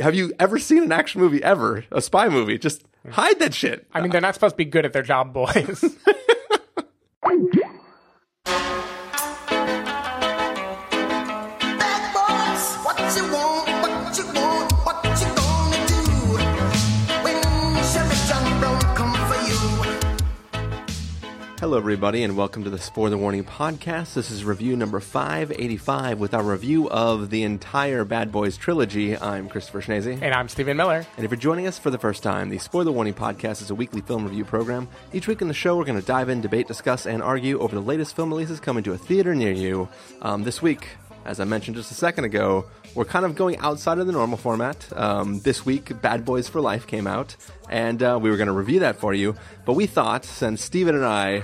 Have you ever seen an action movie ever? A spy movie? Just hide that shit. I mean, they're not supposed to be good at their job, boys. Hello, everybody, and welcome to the Spoiler Warning podcast. This is review number 585 with our review of the entire Bad Boys trilogy. I'm Christopher Schnese. and I'm Stephen Miller. And if you're joining us for the first time, the Spoiler Warning Podcast is a weekly film review program. Each week in the show, we're going to dive in, debate, discuss, and argue over the latest film releases coming to a theater near you. Um, this week, as I mentioned just a second ago, we're kind of going outside of the normal format. Um, this week, Bad Boys for Life came out, and uh, we were going to review that for you. But we thought, since Steven and I,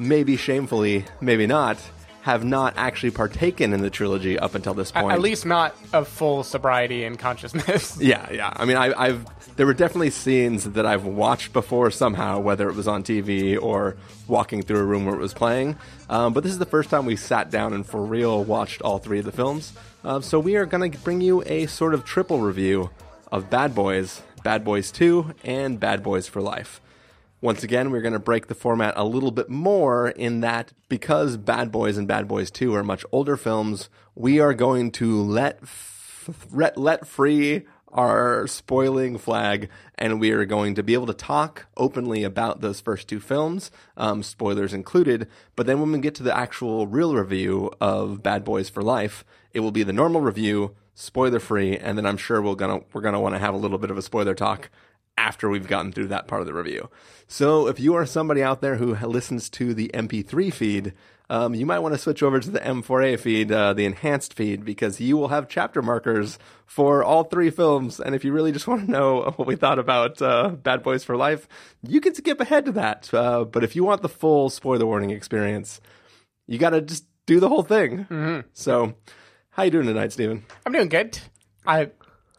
maybe shamefully, maybe not, have not actually partaken in the trilogy up until this point. At least not of full sobriety and consciousness. Yeah, yeah. I mean, I, I've there were definitely scenes that I've watched before somehow, whether it was on TV or walking through a room where it was playing. Um, but this is the first time we sat down and for real watched all three of the films. Uh, so we are going to bring you a sort of triple review of Bad Boys, Bad Boys Two, and Bad Boys for Life. Once again, we're going to break the format a little bit more in that because Bad Boys and Bad Boys 2 are much older films, we are going to let f- let, free our spoiling flag and we are going to be able to talk openly about those first two films, um, spoilers included. But then when we get to the actual real review of Bad Boys for Life, it will be the normal review, spoiler free, and then I'm sure we're gonna we're gonna want to have a little bit of a spoiler talk after we've gotten through that part of the review. So if you are somebody out there who listens to the MP3 feed, um, you might want to switch over to the M4A feed, uh, the enhanced feed, because you will have chapter markers for all three films. And if you really just want to know what we thought about uh, Bad Boys for Life, you can skip ahead to that. Uh, but if you want the full spoiler warning experience, you got to just do the whole thing. So, how you doing tonight, Steven? I'm doing good. I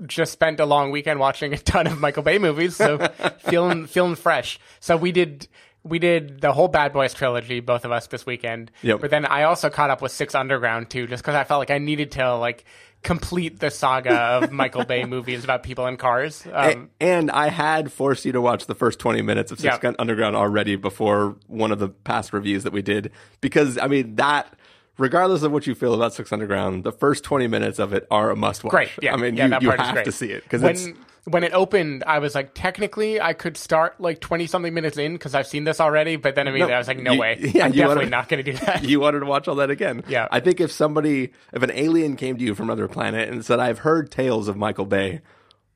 just spent a long weekend watching a ton of Michael Bay movies, so feeling feeling fresh. So we did we did the whole Bad Boys trilogy, both of us this weekend. Yep. But then I also caught up with Six Underground too, just because I felt like I needed to like complete the saga of Michael Bay movies about people in cars. Um, A- and I had forced you to watch the first 20 minutes of Six. Gun Underground already before one of the past reviews that we did. Because, I mean, that, regardless of what you feel about Six Underground, the first 20 minutes of it are a must watch. great. Yeah. I mean, yeah, you, that you part is have great. to see it. Because when it's, when it opened, I was like, technically, I could start like twenty something minutes in because I've seen this already. But then immediately, No, I was like, no you- way. yeah, I'm definitely not going to do that. you wanted to watch all that again. Yeah. I think if somebody, if an alien came to you from another planet and said, I've heard tales of Michael Bay,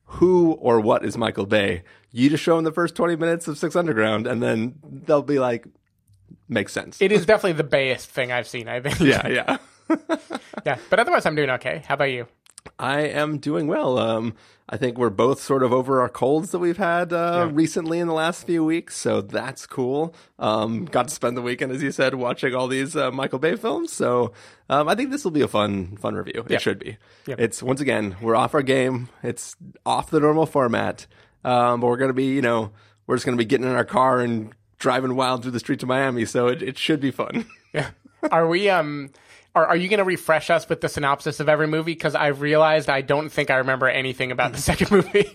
who or what is Michael Bay? You just show them the first 20 minutes of Six Underground and then they'll be like, makes sense. it is definitely the bayest thing I've seen. I think. yeah, yeah. yeah. But otherwise, I'm doing okay. How about you? I am doing well. Um, I think we're both sort of over our colds that we've had uh, recently in the last few weeks, so that's cool. Um, got to spend the weekend, as you said, watching all these uh, Michael Bay films. So um, I think this will be a fun, fun review. Yeah. It should be. Yeah. It's once again we're off our game. It's off the normal format, um, but we're gonna be, you know, we're just gonna be getting in our car and driving wild through the streets of Miami. So it, it should be fun. Yeah. Are we um? Are, are you going to refresh us with the synopsis of every movie? Because I've realized I don't think I remember anything about the second movie.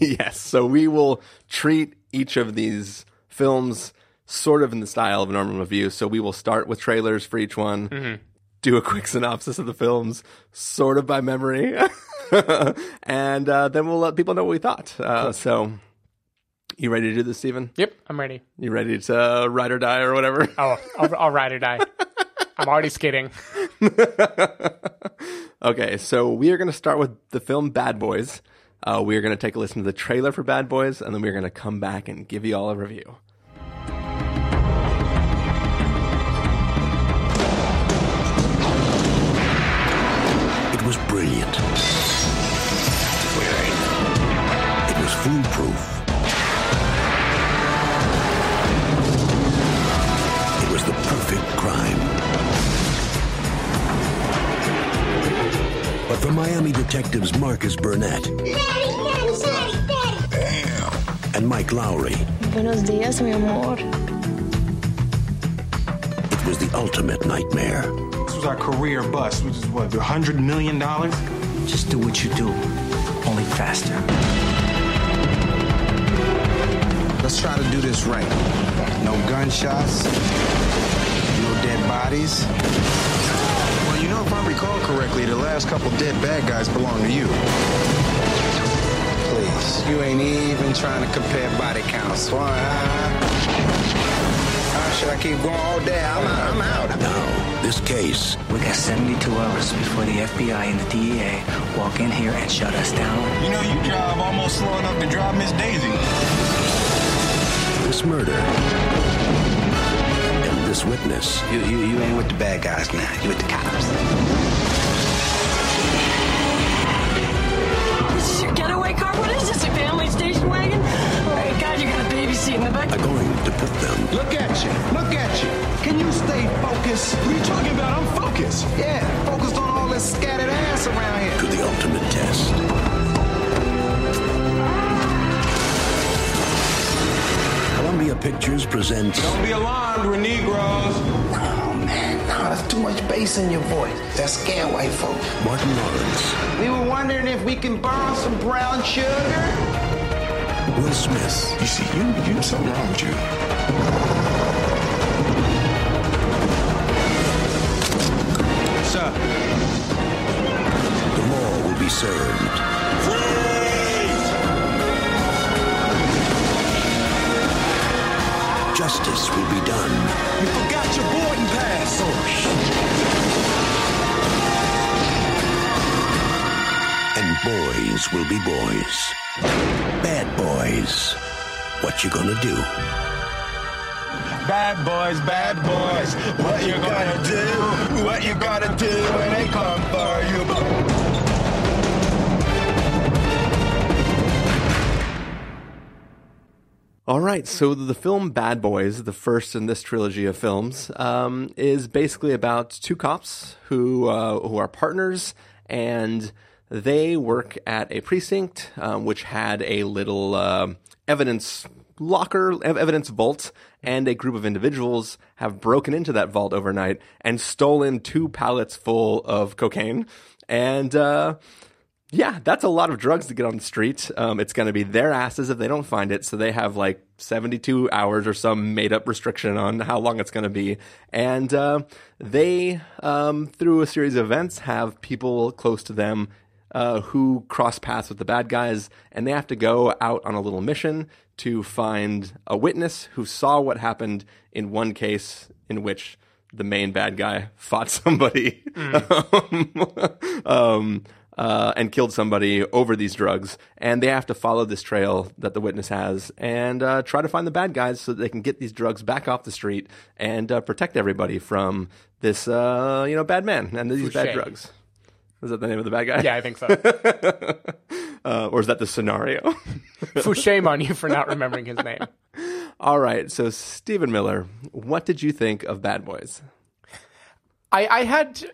yes. So we will treat each of these films sort of in the style of a normal review. So we will start with trailers for each one, do a quick synopsis of the films, sort of by memory, and uh, then we'll let people know what we thought. Uh, So. You ready to do this, Steven? yep, I'm ready. You ready to uh, ride or die or whatever? Oh, I'll, I'll ride or die. I'm already skidding. Okay, so we are going to start with the film Bad Boys. Uh, we are going to take a listen to the trailer for Bad Boys, and then we're going to come back and give you all a review. But for Miami detectives Marcus Burnett Daddy, daddy, daddy, daddy. and Mike Lowrey, Buenos dias, mi amor. it was the ultimate nightmare. This was our career bust, which is what, $100 million? Just do what you do. only faster. Let's try to do this right. No gunshots, no dead bodies. Recall correctly, the last couple dead bad guys belong to you. Please, you ain't even trying to compare body counts. Why? How should I keep going all day? I'm out. I'm out. Now, this case We got 72 hours before the FBI and the DEA walk in here and shut us down. You know, you drive almost slow enough to drive Miss Daisy. this murder, and this witness You, you, you ain't with the bad guys now. You with the cops. Is this, a family station wagon? Oh my god, you got a baby seat in the back. are going to put them Look at you. Look at you. Can you stay focused? What are you talking about? I'm focused. Yeah, focused on all this scattered ass around here. to the ultimate test. Columbia Pictures presents Don't be alarmed, we're Negroes. Man, no, that's too much bass in your voice. That scare white folks. Martin Lawrence, We were wondering if we can borrow some brown sugar. Will Smith, You see, you, you, something wrong with you. Sir, the law will be served. Justice will be done. you forgot your boarding pass. Oh, and boys will be boys. Bad boys. What you gonna do? Bad boys, bad boys. What you gonna do? What you gonna do when they come for you? All right, so the film Bad Boys, the first in this trilogy of films, um, is basically about two cops who uh, who are partners, and they work at a precinct um, which had a little uh, evidence locker, evidence vault, and a group of individuals have broken into that vault overnight and stolen two pallets full of cocaine, and. Uh, yeah, that's a lot of drugs to get on the street. Um, it's going to be their asses if they don't find it. So they have like 72 hours or some made up restriction on how long it's going to be. And uh, they, um, through a series of events, have people close to them uh, who cross paths with the bad guys. And they have to go out on a little mission to find a witness who saw what happened in one case in which the main bad guy fought somebody. um, uh, and killed somebody over these drugs, and they have to follow this trail that the witness has and uh, try to find the bad guys so that they can get these drugs back off the street and uh, protect everybody from this, uh, you know, bad man and these bad drugs. Is that the name of the bad guy? Yeah, I think so. uh, or is that the scenario? For shame on you for not remembering his name. All right. So Stephen Miller, what did you think of Bad Boys? I, I had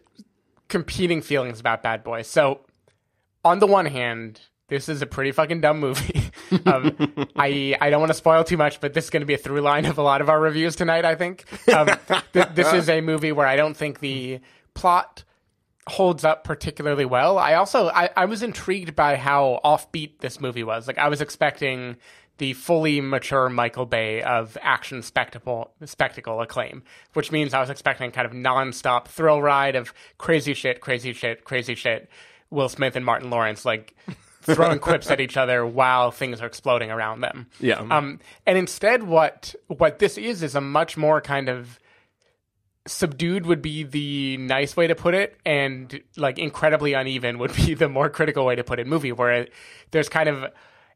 competing feelings about Bad Boys. So, on the one hand, this is a pretty fucking dumb movie. um, I I don't want to spoil too much, but this is going to be a through line of a lot of our reviews tonight. I think um, th- this is a movie where I don't think the plot holds up particularly well. I also I, I was intrigued by how offbeat this movie was. Like I was expecting the fully mature Michael Bay of action spectacle spectacle acclaim, which means I was expecting kind of nonstop thrill ride of crazy shit, crazy shit, crazy shit. Will Smith and Martin Lawrence like throwing quips at each other while things are exploding around them. Yeah. Um, and instead, what what this is is a much more kind of subdued would be the nice way to put it, and like incredibly uneven would be the more critical way to put it. Movie where there's kind of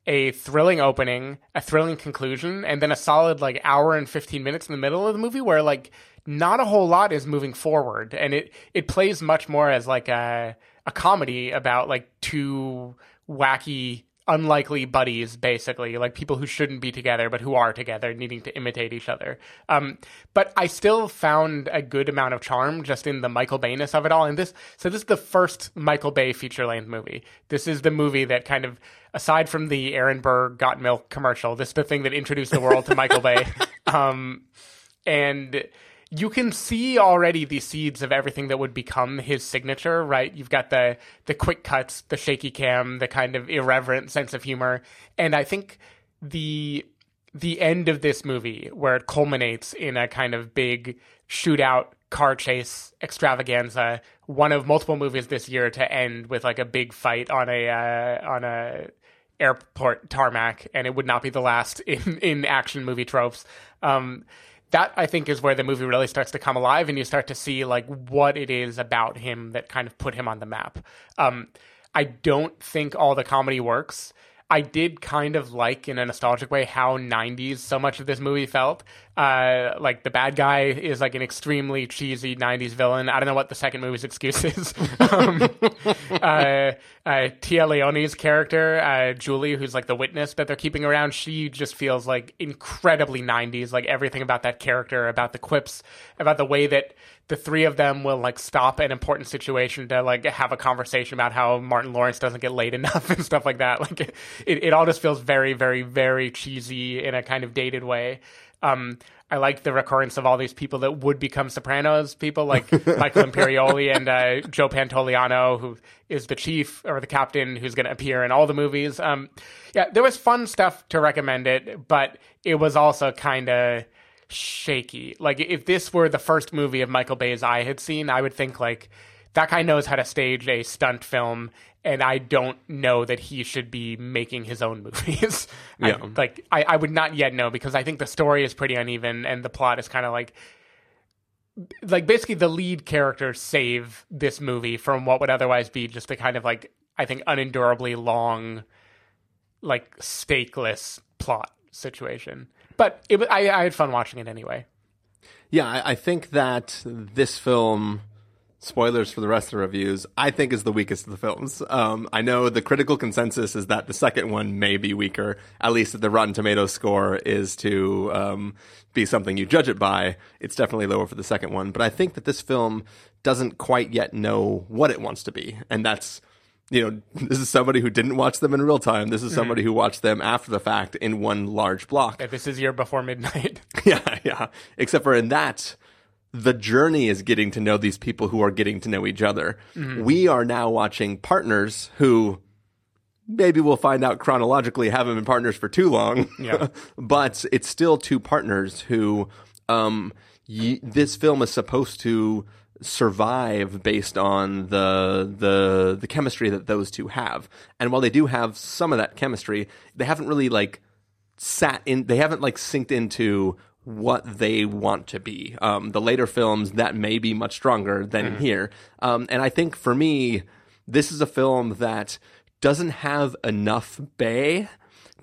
a thrilling opening, a thrilling conclusion, and then a solid like hour and fifteen minutes in the middle of the movie where like not a whole lot is moving forward, and it it plays much more as like a a comedy about like two wacky unlikely buddies basically like people who shouldn't be together but who are together needing to imitate each other. Um, but i still found a good amount of charm just in the michael bayness of it all. And this so this is the first michael bay feature length movie. This is the movie that kind of aside from the aaron burr got milk commercial this is the thing that introduced the world to michael bay. Um, and you can see already the seeds of everything that would become his signature, right? You've got the the quick cuts, the shaky cam, the kind of irreverent sense of humor, and I think the the end of this movie where it culminates in a kind of big shootout car chase extravaganza one of multiple movies this year to end with like a big fight on a uh, on a airport tarmac and it would not be the last in in action movie tropes um that I think is where the movie really starts to come alive and you start to see like what it is about him that kind of put him on the map um I don't think all the comedy works I did kind of like in a nostalgic way how 90s so much of this movie felt. Uh, like the bad guy is like an extremely cheesy 90s villain. I don't know what the second movie's excuse is. um, uh, uh, Téa Leoni's character, uh, Julie, who's like the witness that they're keeping around, she just feels like incredibly 90s. Like everything about that character, about the quips, about the way that the three of them will like stop an important situation to like have a conversation about how Martin Lawrence doesn't get laid enough and stuff like that. Like it, it all just feels very, very, very cheesy in a kind of dated way. Um, I like the recurrence of all these people that would become Sopranos people, like Michael Imperioli and uh, Joe Pantoliano, who is the chief or the captain who's going to appear in all the movies. Um, yeah, there was fun stuff to recommend it, but it was also kind of shaky. Like if this were the first movie of Michael Bay's I had seen, I would think like that guy knows how to stage a stunt film and I don't know that he should be making his own movies. I- Yeah. like I, I would not yet know because I think the story is pretty uneven and the plot is kind of like like basically the lead characters save this movie from what would otherwise be just a kind of like I think unendurably long like stakeless plot situation. But it, I, I had fun watching it anyway. Yeah, I, I think that this film, spoilers for the rest of the reviews, I think is the weakest of the films. Um, I know the critical consensus is that the second one may be weaker, at least that the Rotten Tomatoes score is to um, be something you judge it by. It's definitely lower for the second one, but I think that this film doesn't quite yet know what it wants to be, and that's you know, this is somebody who didn't watch them in real time. This is somebody who watched them after the fact in one large block. If this is year before midnight. Yeah, yeah. Except for in that, the journey is getting to know these people who are getting to know each other. We are now watching partners who maybe we'll find out chronologically haven't been partners for too long. Yeah. but it's still two partners who um y- this film is supposed to survive based on the the the chemistry that those two have. And while they do have some of that chemistry, they haven't really like sat in they haven't like synced into what they want to be. Um, the later films that may be much stronger than in here. Um, and I think for me, this is a film that doesn't have enough Bay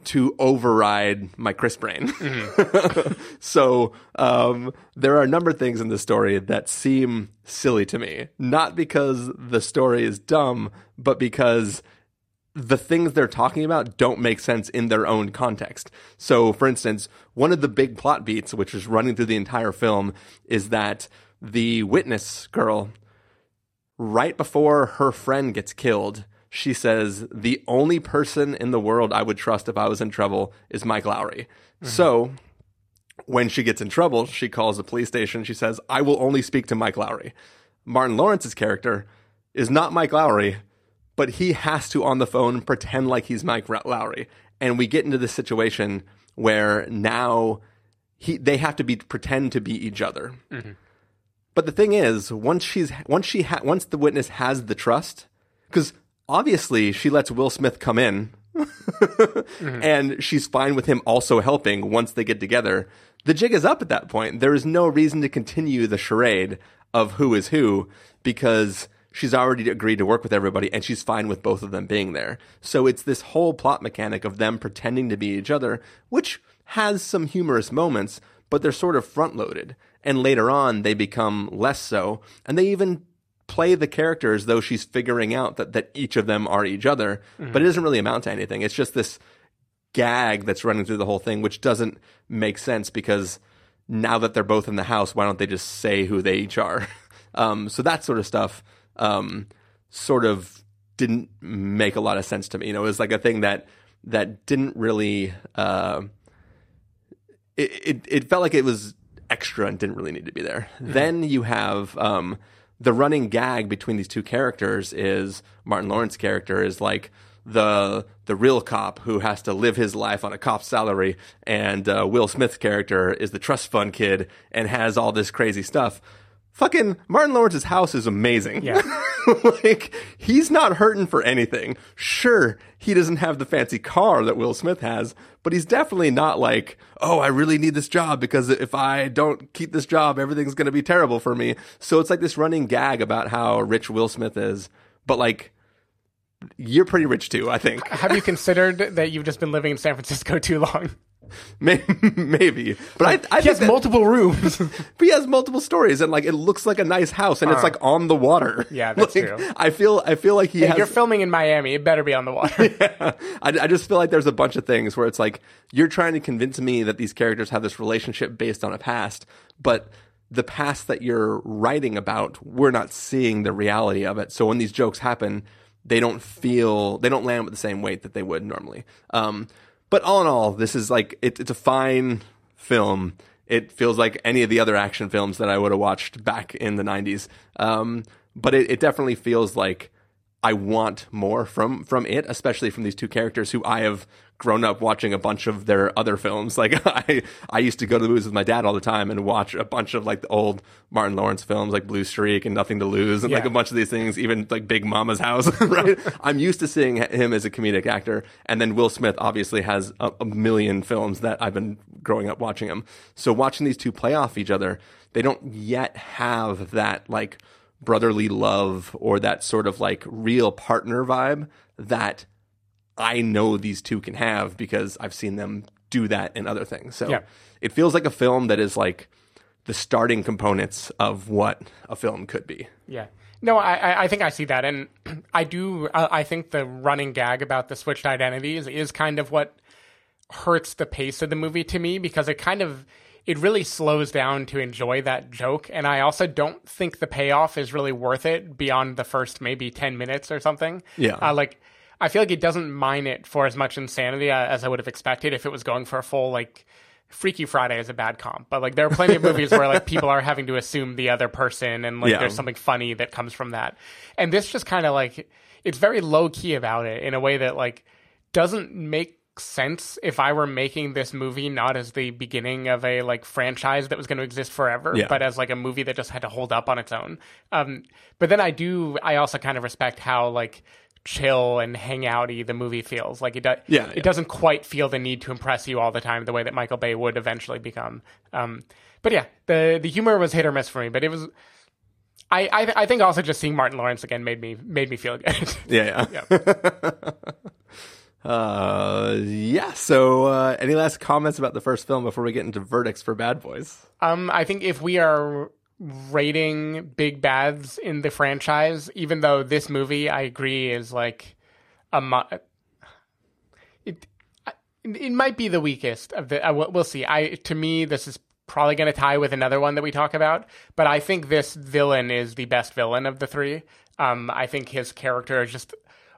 to override my Chris brain. so um, there are a number of things in the story that seem silly to me, not because the story is dumb, but because the things they're talking about don't make sense in their own context. So, for instance, one of the big plot beats, which is running through the entire film, is that the witness girl, right before her friend gets killed, she says, The only person in the world I would trust if I was in trouble is Mike Lowrey. Mm-hmm. So, when she gets in trouble, she calls the police station. She says, I will only speak to Mike Lowrey. Martin Lawrence's character is not Mike Lowrey, but he has to on the phone pretend like he's Mike Lowrey. And we get into this situation where now he they have to be pretend to be each other. Mm-hmm. But the thing is, once she's once she ha- once the witness has the trust, because obviously she lets Will Smith come in, mm-hmm. and she's fine with him also helping once they get together. The jig is up at that point. There is no reason to continue the charade of who is who because she's already agreed to work with everybody and she's fine with both of them being there. So it's this whole plot mechanic of them pretending to be each other, which has some humorous moments, but they're sort of front loaded. And later on, they become less so. And they even play the character as though she's figuring out that, that each of them are each other, but it doesn't really amount to anything. It's just this gag that's running through the whole thing, which doesn't make sense because now that they're both in the house, why don't they just say who they each are? Um, so that sort of stuff um, sort of didn't make a lot of sense to me. You know, it was like a thing that that didn't really. Uh, it, it it felt like it was extra and didn't really need to be there. Then you have um, the running gag between these two characters is Martin Lawrence's character is like the the real cop who has to live his life on a cop's salary, and uh, Will Smith's character is the trust fund kid and has all this crazy stuff. Fucking Martin Lawrence's house is amazing. Yeah. like he's not hurting for anything. Sure, he doesn't have the fancy car that Will Smith has, but he's definitely not like, "Oh, I really need this job because if I don't keep this job, everything's going to be terrible for me." So it's like this running gag about how rich Will Smith is, but like you're pretty rich too, I think. Have you considered that you've just been living in San Francisco too long? Maybe, but I, I He has that- multiple rooms. But he has multiple stories, and like it looks like a nice house, and it's like on the water. Uh. Yeah, that's Like, true. I feel, I feel like he If has. you're filming in Miami, it better be on the water. I, I just feel like there's a bunch of things where it's like you're trying to convince me that these characters have this relationship based on a past, but the past that you're writing about, we're not seeing the reality of it. So when these jokes happen, they don't feel they don't land with the same weight that they would normally. Um, but all in all, this is like it, it's a fine film. It feels like any of the other action films that I would have watched back in the '90s. Um, but it, it definitely feels like I want more from from it, especially from these two characters who I have grown up watching a bunch of their other films. Like I I used to go to the movies with my dad all the time and watch a bunch of like the old Martin Lawrence films like Blue Streak and Nothing to Lose and like a bunch of these things, even like Big Mama's House, right? I'm used to seeing him as a comedic actor. And then Will Smith obviously has a, a million films that I've been growing up watching him. So watching these two play off each other, they don't yet have that like brotherly love or that sort of like real partner vibe that I know these two can have because I've seen them do that in other things. So Yeah. it feels like a film that is like the starting components of what a film could be. Yeah. No, I, I- think I see that, and I do. I, I think the running gag about the switched identities is kind of what hurts the pace of the movie to me because it kind of it really slows down to enjoy that joke, and I also don't think the payoff is really worth it beyond the first maybe ten minutes or something. Yeah. uh, like I feel like it doesn't mine it for as much insanity uh, as I would have expected if it was going for a full like. Freaky Friday is a bad comp, but like there are plenty of movies where like people are having to assume the other person, and like Yeah. there's something funny that comes from that. And this just kind of like it's very low key about it in a way that like doesn't make sense if I were making this movie not as the beginning of a like franchise that was going to exist forever, Yeah. but as like a movie that just had to hold up on its own. Um, but then I do, I also kind of respect how like chill and hangouty the movie feels. Like it does, Yeah, it yeah. doesn't quite feel the need to impress you all the time the way that Michael Bay would eventually become. Um, but yeah, the the humor was hit or miss for me, but it was. I, I I think also just seeing Martin Lawrence again made me made me feel good. Yeah, yeah. uh, yeah. So, uh, any last comments about the first film before we get into verdicts for Bad Boys? Um, I think if we are rating big bads in the franchise, even though this movie, I agree, is like a mu- it, it might be the weakest of the. Uh, we'll we'll see. I to me, this is probably going to tie with another one that we talk about, but I think this villain is the best villain of the three. Um, I think his character is just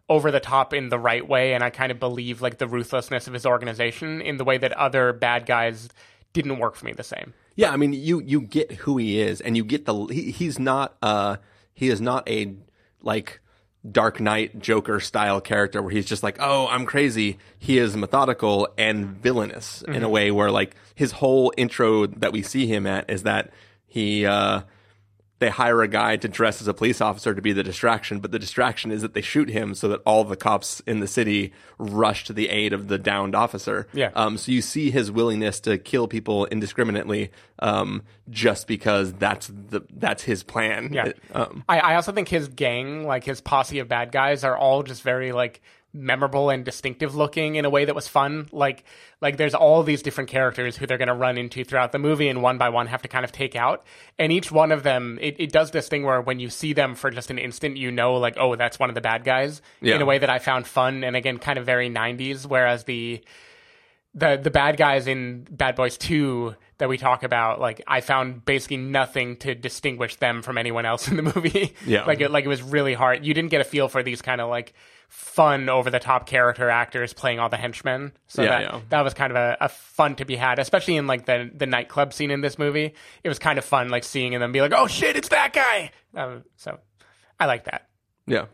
over the top in the right way, and I kind of believe like the ruthlessness of his organization in the way that other bad guys didn't work for me the same. Yeah, I mean, you you get who he is, and you get the he, he's not uh he is not a like Dark Knight Joker style character where he's just like, oh, I'm crazy. He is methodical and villainous in a way where like his whole intro that we see him at is that he uh they hire a guy to dress as a police officer to be the distraction, but the distraction is that they shoot him so that all the cops in the city rush to the aid of the downed officer. Yeah. Um, so you see his willingness to kill people indiscriminately, um, just because that's the that's his plan. Yeah. It- um, I, I also think his gang, like his posse of bad guys, are all just very like memorable and distinctive looking in a way that was fun. Like like there's all these different characters who they're gonna run into throughout the movie and one by one have to kind of take out. And each one of them it, it does this thing where when you see them for just an instant you know like, oh, that's one of the bad guys Yeah. in a way that I found fun and again kind of very nineties, whereas the the the bad guys in Bad Boys Two that we talk about, like I found basically nothing to distinguish them from anyone else in the movie. Yeah. like it, like it was really hard. You didn't get a feel for these kind of like fun over the top character actors playing all the henchmen. So Yeah, that yeah. that was kind of a, a fun to be had, especially in like the the nightclub scene in this movie. It was kind of fun, like seeing them be like, "Oh shit, it's that guy." Um, so I like that. Yeah,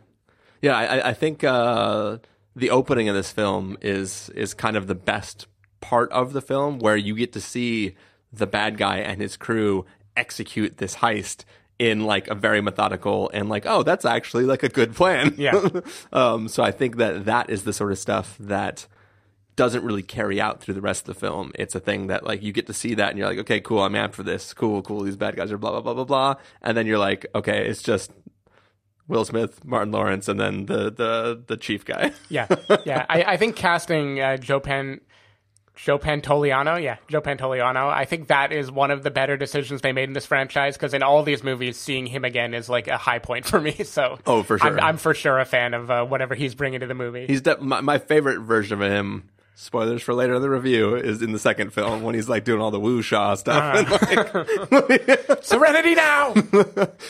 yeah. I, I think uh, the opening of this film is is kind of the best part of the film, where you get to see the bad guy and his crew execute this heist in like a very methodical and like, oh, that's actually like a good plan. Yeah. um, so I think that that is the sort of stuff that doesn't really carry out through the rest of the film. It's a thing that like you get to see that and you're like, okay, cool, I'm amped for this. Cool, cool. These bad guys are blah blah blah blah blah. And then you're like, okay, it's just Will Smith, Martin Lawrence, and then the the the chief guy. Yeah, yeah. I, I think casting uh, Joe Pan, Joe Pantoliano, yeah, Joe Pantoliano. I think that is one of the better decisions they made in this franchise because in all these movies, seeing him again is like a high point for me. So, Oh, for I'm, sure. I'm for sure a fan of uh, whatever he's bringing to the movie. He's de- my, my favorite version of him. Spoilers for later in the review is in the second film when he's like doing all the woosah stuff. and, like, Serenity now.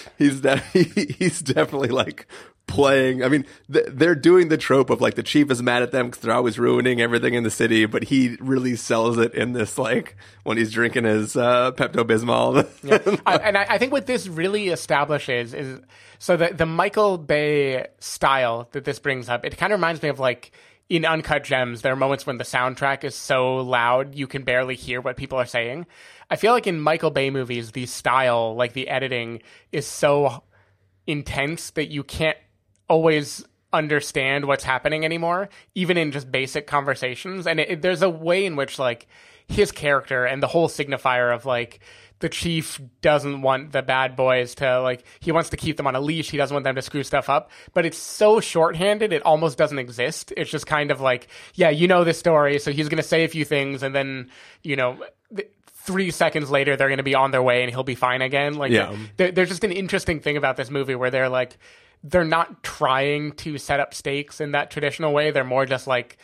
he's de- he, he's definitely like playing. I mean, th- they're doing the trope of like the chief is mad at them because they're always ruining everything in the city, but he really sells it in this like when he's drinking his uh, Pepto Bismol. I, and I, I think what this really establishes is so the the Michael Bay style that this brings up. It kind of reminds me of like in Uncut Gems. There are moments when the soundtrack is so loud you can barely hear what people are saying. I feel like in Michael Bay movies, the style, like the editing, is so intense that you can't always understand what's happening anymore, even in just basic conversations. And it, it- there's a way in which like his character and the whole signifier of like the chief doesn't want the bad boys to like he wants to keep them on a leash. He doesn't want them to screw stuff up. But it's so shorthanded it almost doesn't exist. It's just kind of like yeah you know this story so he's going to say a few things and then you know th- three seconds later they're going to be on their way and he'll be fine again. Like Yeah. there, there's just an interesting thing about this movie where they're like they're not trying to set up stakes in that traditional way. They're more just like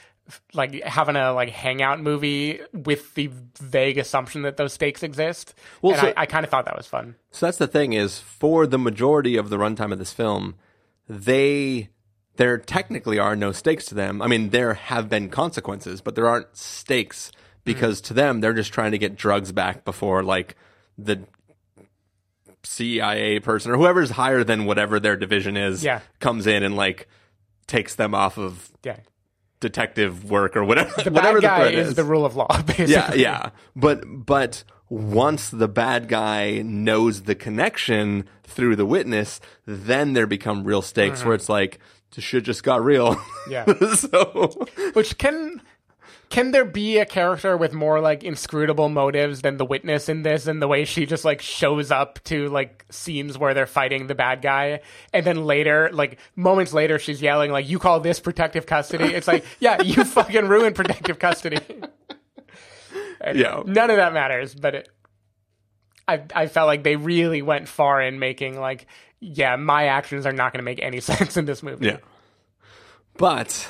like having a like hangout movie with the vague assumption that those stakes exist Well, and so- I, I kind of thought that was fun So that's the thing is for the majority of the runtime of this film, they there technically are no stakes to them. I mean, there have been consequences, but there aren't stakes because mm. to them they're just trying to get drugs back before like the CIA person or whoever's higher than whatever their division is Yeah. comes in and like takes them off of yeah detective work or whatever the whatever bad guy the threat is, the rule of law basically yeah, yeah. But but once the bad guy knows the connection through the witness, then there become real stakes where mm-hmm. it's like the shit just got real. Yeah. so Which can can there be a character with more like inscrutable motives than the witness in this and the way she just like shows up to like scenes where they're fighting the bad guy and then later like moments later she's yelling like you call this protective custody it's like yeah you fucking ruined protective custody Yeah. none of that matters but it I I felt like they really went far in making like yeah my actions are not going to make any sense in this movie yeah. But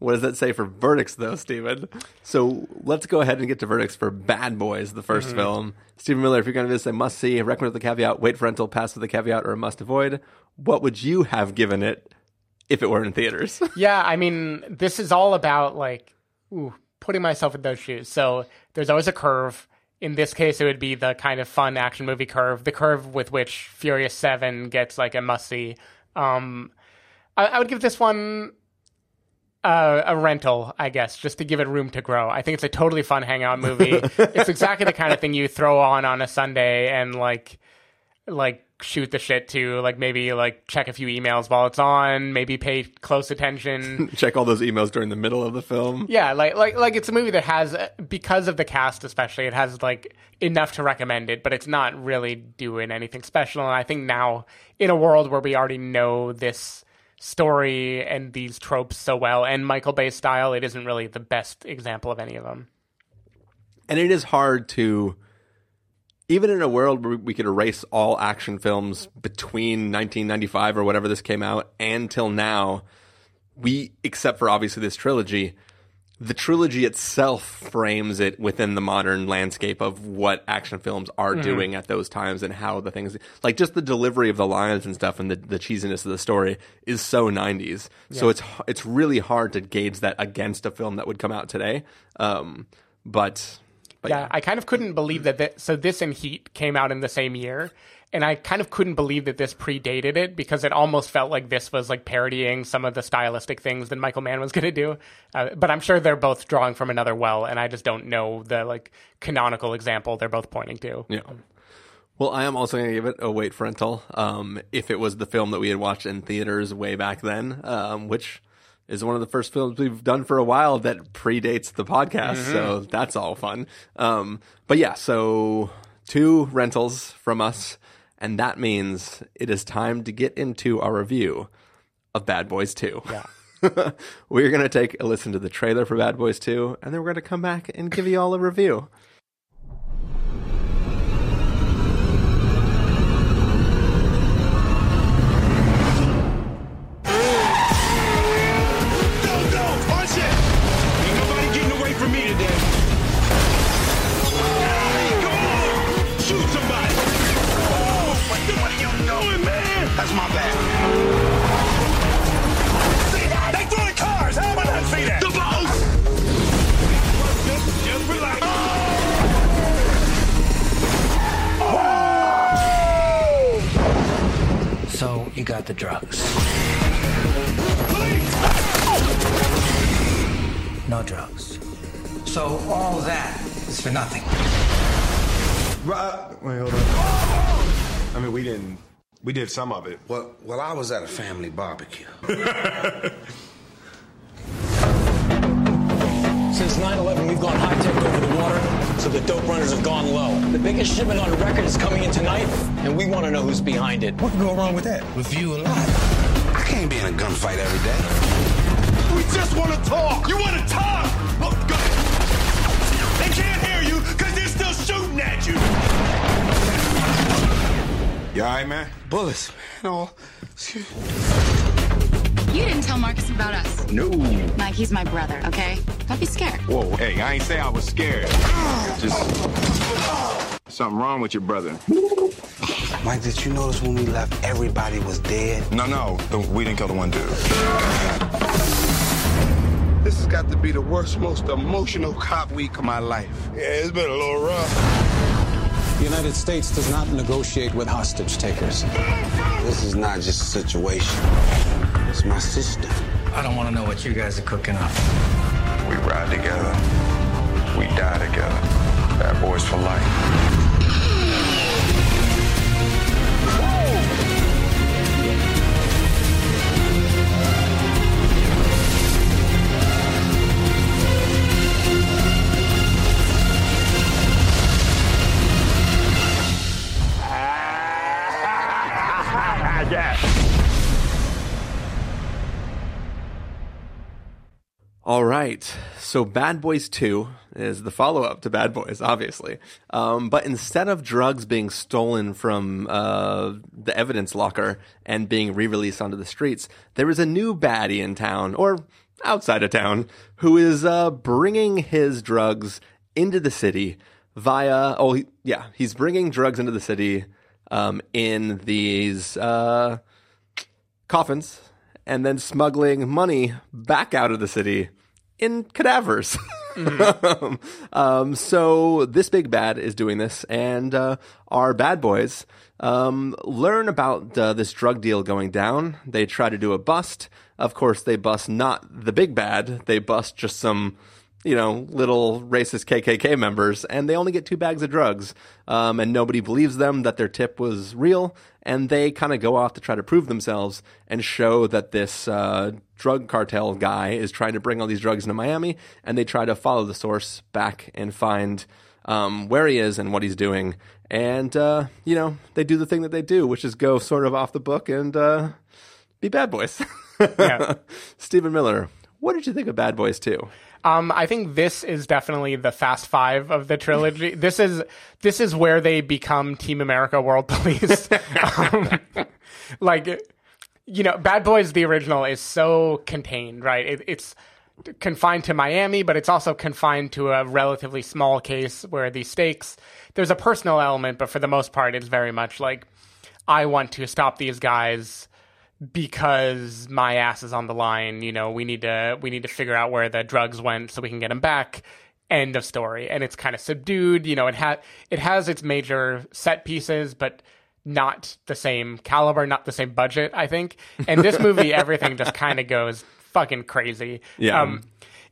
what does that say for verdicts though, Stephen? So let's go ahead and get to verdicts for Bad Boys, the 1st film. Stephen Miller, if you're going to do this, a must see, recommend with the caveat, wait for rental, pass with the caveat, or a must avoid, what would you have given it if it were in theaters? Yeah, I mean, this is all about like ooh, putting myself in those shoes. So there's always a curve. In this case, it would be the kind of fun action movie curve, the curve with which Furious Seven gets like a must see. Um, I, I would give this one uh, a rental, I guess, just to give it room to grow. I think it's a totally fun hangout movie. it's exactly the kind of thing you throw on on a Sunday and like like shoot the shit to like maybe like check a few emails while it's on maybe pay close attention Check all those emails during the middle of the film. yeah like like like it's a movie that has because of the cast especially it has like enough to recommend it but it's not really doing anything special and i think now in a world where we already know this story and these tropes so well. And michael bay's style it isn't really the best example of any of them. And it is hard to even in a world where we could erase all action films between 1995 or whatever this came out and till now we except for obviously this trilogy the trilogy itself frames it within the modern landscape of what action films are Mm-hmm. doing at those times and how the things like just the delivery of the lines and stuff and the, the cheesiness of the story is so 90s so it's it's really hard to gauge that against a film that would come out today um, but, but yeah, I kind of couldn't believe that. Th- so this and Heat came out in the same year, and I kind of couldn't believe that this predated it because it almost felt like this was like parodying some of the stylistic things that Michael Mann was going to do. Uh, but I'm sure they're both drawing from another well, and I just don't know the like canonical example they're both pointing to. Yeah. Well, I am also going to give it a wait for rental. Um, if it was the film that we had watched in theaters way back then, um, which is one of the first films we've done for a while that predates the podcast. So that's all fun. Um, but yeah, so two rentals from us. And that means it is time to get into our review of Bad Boys 2. Yeah. we're going to take a listen to the trailer for Bad Boys 2, and then we're going to come back and give you all a review. So you got the drugs. No drugs. So all that is for nothing. Right. Uh, wait, hold on. I mean, we didn't. We did some of it. Well, well, I was at a family barbecue. Since 9-11, we've gone high-tech over the water, so the dope runners have gone low. The biggest shipment on record is coming in tonight, and we want to know who's behind it. What could go wrong with that? With you alive. I can't be in a gunfight every day. We just want to talk. You want to talk? Oh, well, go. They can't hear you because they're still shooting at you. You all right, man? Bullets, man. Oh, all. You didn't tell Marcus about us. No. Mike, he's my brother, okay? Don't be scared. Whoa, hey, I ain't say I was scared. Just something wrong with your brother. Mike, did you notice when we left, everybody was dead? No, no, we didn't kill the one dude. This has got to be the worst, most emotional cop week of my life. Yeah, it's been a little rough. The United States does not negotiate with hostage takers. This is not just a situation. It's my sister. I don't want to know what you guys are cooking up. We ride together. We die together. Bad boys for life. Right. So Bad Boys 2 is the follow up to Bad Boys, obviously. Um, but instead of drugs being stolen from uh, the evidence locker and being re released onto the streets, there is a new baddie in town, or outside of town, who is uh, bringing his drugs into the city via. Oh, he, yeah. He's bringing drugs into the city um, in these uh, coffins and then smuggling money back out of the city in cadavers. um, so this big bad is doing this, and uh, our bad boys um, learn about uh, this drug deal going down. They try to do a bust. Of course, they bust not the big bad. They bust just some you know, little racist KKK members, and they only get two bags of drugs. Um, and nobody believes them that their tip was real, and they kind of go off to try to prove themselves and show that this uh, drug cartel guy is trying to bring all these drugs into Miami, and they try to follow the source back and find um, where he is and what he's doing. And, uh, you know, they do the thing that they do, which is go sort of off the book and uh, be bad boys. Yeah. Stephen Miller, what did you think of Bad Boys 2? Um, I think this is definitely the Fast Five of the trilogy. this is this is where they become Team America World Police. um, like, you know, Bad Boys the original is so contained, right? It, it's confined to Miami, but it's also confined to a relatively small case where the stakes there's a personal element, but for the most part, it's very much like I want to stop these guys because my ass is on the line. You know, we need to we need to figure out where the drugs went so we can get them back. End of story. And it's kind of subdued. You know, it had it has its major set pieces, but not the same caliber, not the same budget. I think. And this movie, everything just kind of goes fucking crazy. Yeah. Um,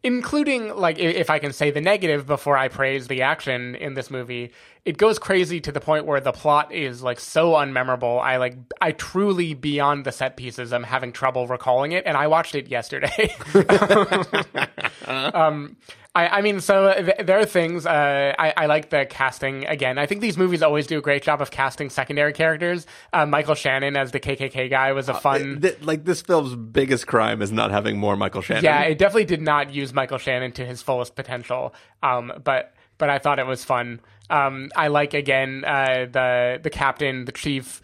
including like if I can say the negative before I praise the action in this movie, it goes crazy to the point where the plot is like so unmemorable. I like I truly beyond the set pieces, I'm having trouble recalling it, and I watched it yesterday. um, I, I mean, so th- there are things. Uh, I, I like the casting again. I think these movies always do a great job of casting secondary characters. Uh, Michael Shannon as the KKK guy was a fun. Th- like this film's biggest crime is not having more Michael Shannon. Yeah, it definitely did not use Michael Shannon to his fullest potential. Um, but but I thought it was fun. Um, I like again uh, the the captain, the chief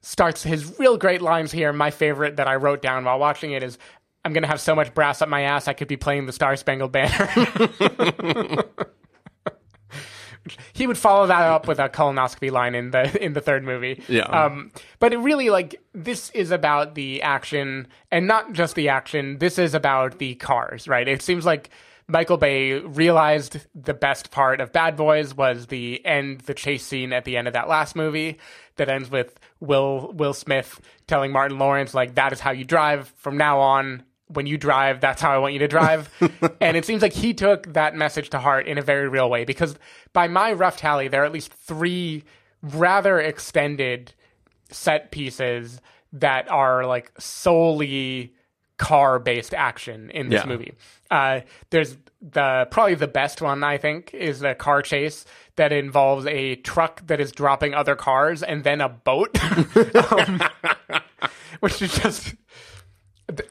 starts his real great lines here. My favorite that I wrote down while watching it is. I'm gonna have so much brass up my ass I could be playing the Star Spangled Banner. he would follow that up with a colonoscopy line in the in the third movie. Yeah. Um, but it really like this is about the action and not just the action. This is about the cars, right? It seems like Michael Bay realized the best part of Bad Boys was the end, the chase scene at the end of that last movie that ends with Will Will Smith telling Martin Lawrence like that is how you drive from now on. When you drive, that's how I want you to drive. and it seems like he took that message to heart in a very real way because by my rough tally, there are at least three rather extended set pieces that are like solely car based action in this Yeah. movie. Uh, there's the probably the best one I think is a car chase that involves a truck that is dropping other cars and then a boat, um, which is just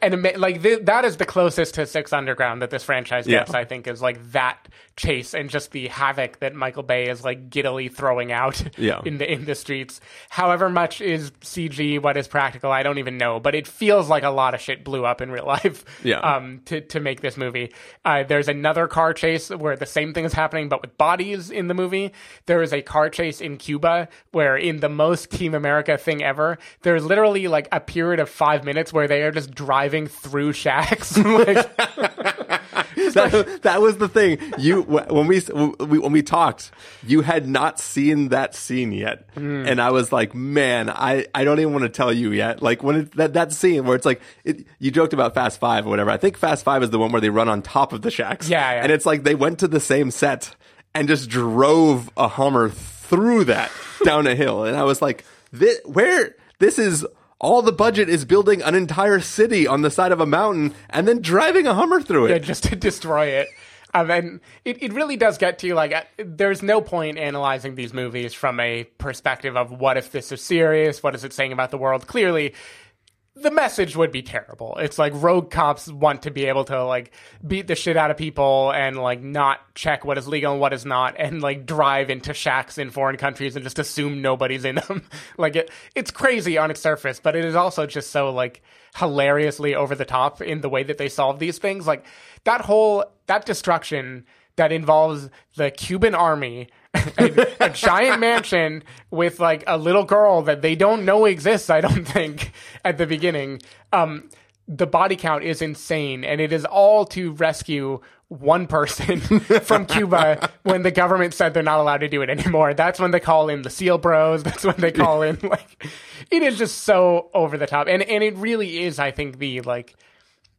and like th- that is the closest to Six Underground that this franchise Yeah. gets. I think is like that chase and just the havoc that Michael Bay is like giddily throwing out Yeah. in the in the streets. However much is CG, what is practical, I don't even know. But it feels like a lot of shit blew up in real life. Yeah. Um, to to make this movie, uh, there's another car chase where the same thing is happening, but with bodies in the movie. There is a car chase in Cuba where, in the most Team America thing ever, there's literally like a period of five minutes where they are just driving through shacks. like, that, that was the thing. You when we, when we talked, you had not seen that scene yet, Hmm. and I was like, man, I, I don't even want to tell you yet. Like when it, that that scene where it's like it, you joked about Fast Five or whatever. I think Fast Five is the one where they run on top of the shacks. Yeah, yeah. and it's like they went to the same set and just drove a Hummer through that down a hill, and I was like, this, where this is. All the budget is building an entire city on the side of a mountain and then driving a Hummer through it. yeah, just to destroy it. And it, it really does get to you like uh, there's no point analyzing these movies from a perspective of what if this is serious what is it saying about the world clearly the message would be terrible. It's like rogue cops want to be able to like beat the shit out of people and like not check what is legal and what is not and like drive into shacks in foreign countries and just assume nobody's in them. Like it it's crazy on its surface but it is also just so like hilariously over the top in the way that they solve these things. Like that whole that destruction that involves the Cuban army, a, giant mansion with like a little girl that they don't know exists. I don't think at the beginning. Um, the body count is insane, and it is all to rescue one person from Cuba when the government said they're not allowed to do it anymore. That's when they call in the SEAL Bros. That's when they call in like it is just so over the top, and and it really is. I think the like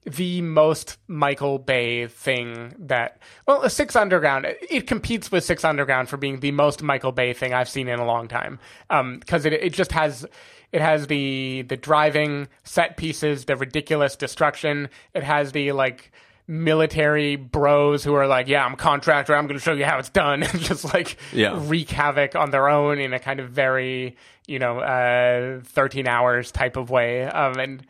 the most Michael Bay thing that well, Six Underground it competes with Six Underground for being the most Michael Bay thing I've seen in a long time. Um, because it it just has it has the the driving set pieces, the ridiculous destruction. It has the like military bros who are like, yeah, I'm a contractor. I'm going to show you how it's done, and just like Yeah. wreak havoc on their own in a kind of very you know uh 13 hours type of way. Um, and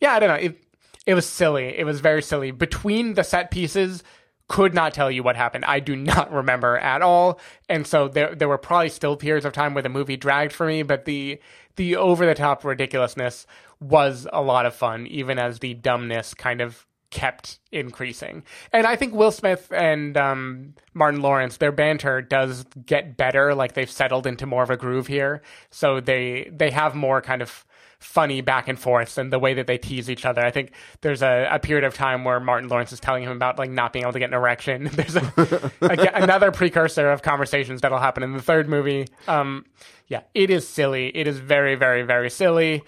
yeah, I don't know. It, it was silly. It was very silly. Between the set pieces, could not tell you what happened. I do not remember at all. And so there there were probably still periods of time where the movie dragged for me, but the the over the top ridiculousness was a lot of fun, even as the dumbness kind of kept increasing. And I think Will Smith and um, Martin Lawrence, their banter does get better. Like they've settled into more of a groove here, so they they have more kind of funny back and forths and the way that they tease each other. I think there's a, a period of time where Martin Lawrence is telling him about like not being able to get an erection. There's a, again, another precursor of conversations that'll happen in the third movie. Um, yeah, it is silly. It is very, very, very silly.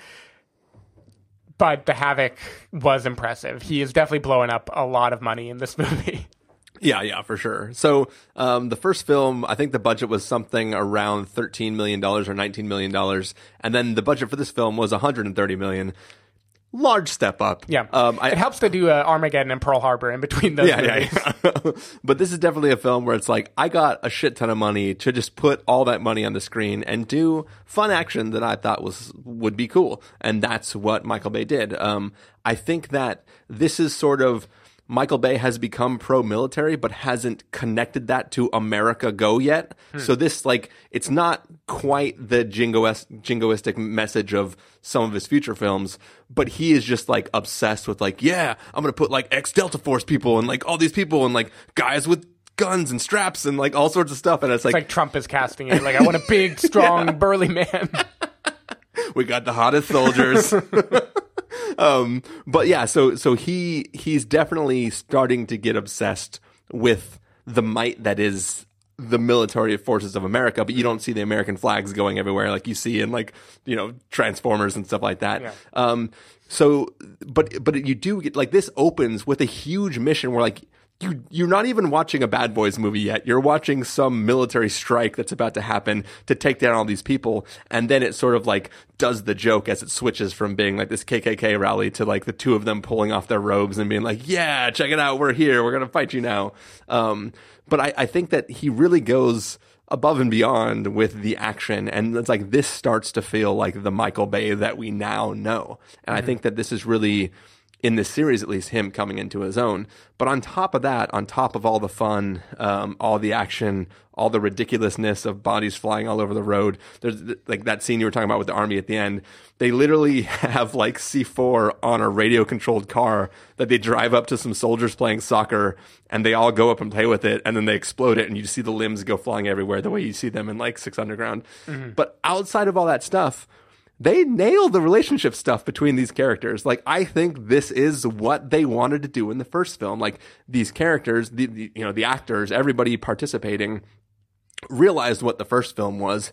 But the havoc was impressive. He is definitely blowing up a lot of money in this movie. Yeah, yeah, for sure. So um, the first film, I think the budget was something around thirteen million dollars or nineteen million dollars, and then the budget for this film was one hundred and thirty million. Large step up. Yeah, um, I, it helps to do uh, Armageddon and Pearl Harbor in between those. yeah, movies. yeah, yeah. but this is definitely a film where it's like I got a shit ton of money to just put all that money on the screen and do fun action that I thought was would be cool, and that's what Michael Bay did. Um, I think that this is sort of Michael Bay has become pro-military, but hasn't connected that to America Go yet. Hmm. So this, like, it's not quite the jingoist, jingoistic message of some of his future films, but he is just like obsessed with like, yeah, I'm gonna put like ex Delta Force people and like all these people and like guys with guns and straps and like all sorts of stuff. And it's It's like, like Trump is casting it. Like I want a big, strong, burly man. we got the hottest soldiers. um, but yeah, so so he he's definitely starting to get obsessed with the might that is the military forces of America, but you don't see the American flags going everywhere like you see in like you know Transformers and stuff like that. Yeah. Um, so, but but you do get like this opens with a huge mission where like you you're not even watching a Bad Boys movie yet. You're watching some military strike that's about to happen to take down all these people, and then it sort of like does the joke as it switches from being like this KKK rally to like the two of them pulling off their robes and being like, "Yeah, check it out, we're here, we're gonna fight you now." Um, but I, I think that he really goes above and beyond with the action and it's like this starts to feel like the Michael Bay that we now know. And I think that this is really in this series at least him coming into his own. But on top of that, on top of all the fun, um, all the action, all the ridiculousness of bodies flying all over the road, there's like that scene you were talking about with the army at the end. They literally have like C4 on a radio controlled car that they drive up to some soldiers playing soccer and they all go up and play with it and then they explode it and you see the limbs go flying everywhere the way you see them in like Six Underground. But outside of all that stuff, they nail the relationship stuff between these characters. Like I think this is what they wanted to do in the first film. Like these characters, the, the you know the actors, everybody participating realized what the first film was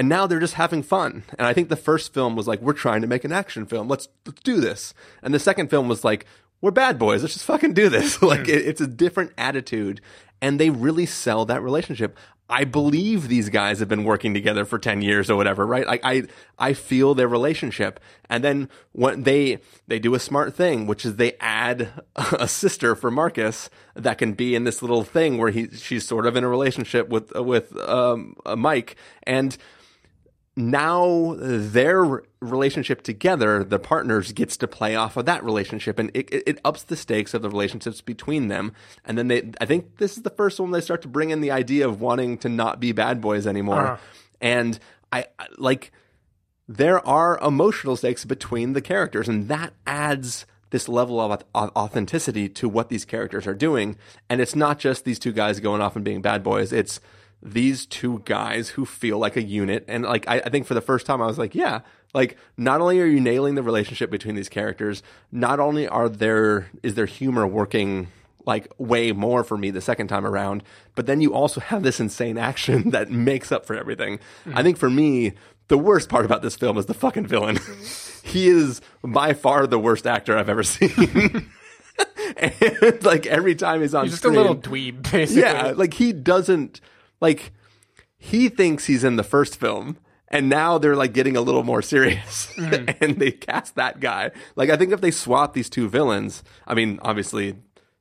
and now they're just having fun. And I think the first film was like, we're trying to make an action film. Let's, let's do this. And the second film was like, we're bad boys. Let's just fucking do this. like hmm. it, it's a different attitude and they really sell that relationship. I believe these guys have been working together for 10 years or whatever, right? Like I, I feel their relationship. And then when they, they do a smart thing, which is they add a sister for Marcus that can be in this little thing where he, she's sort of in a relationship with, with, um, uh, Mike. And, now their relationship together, the partners gets to play off of that relationship, and it, it, ups the stakes of the relationships between them. And then they, I think this is the first one they start to bring in the idea of wanting to not be bad boys anymore. Uh-huh. And I- like there are emotional stakes between the characters, and that adds this level of authenticity to what these characters are doing. And it's not just these two guys going off and being bad boys. It's these two guys who feel like a unit. And like, I, I think for the first time, I was like, yeah, like not only are you nailing the relationship between these characters, not only are there, is their humor working like way more for me the second time around, but then you also have this insane action that makes up for everything. Mm-hmm. I think for me, the worst part about this film is the fucking villain. Mm-hmm. he is by far the worst actor I've ever seen. and like every time he's on He's just a little dweeb, basically. yeah, like he doesn't like he thinks he's in the first film and now they're like getting a little more serious Mm-hmm. and they cast that guy. Like I think if they swap these two villains, I mean obviously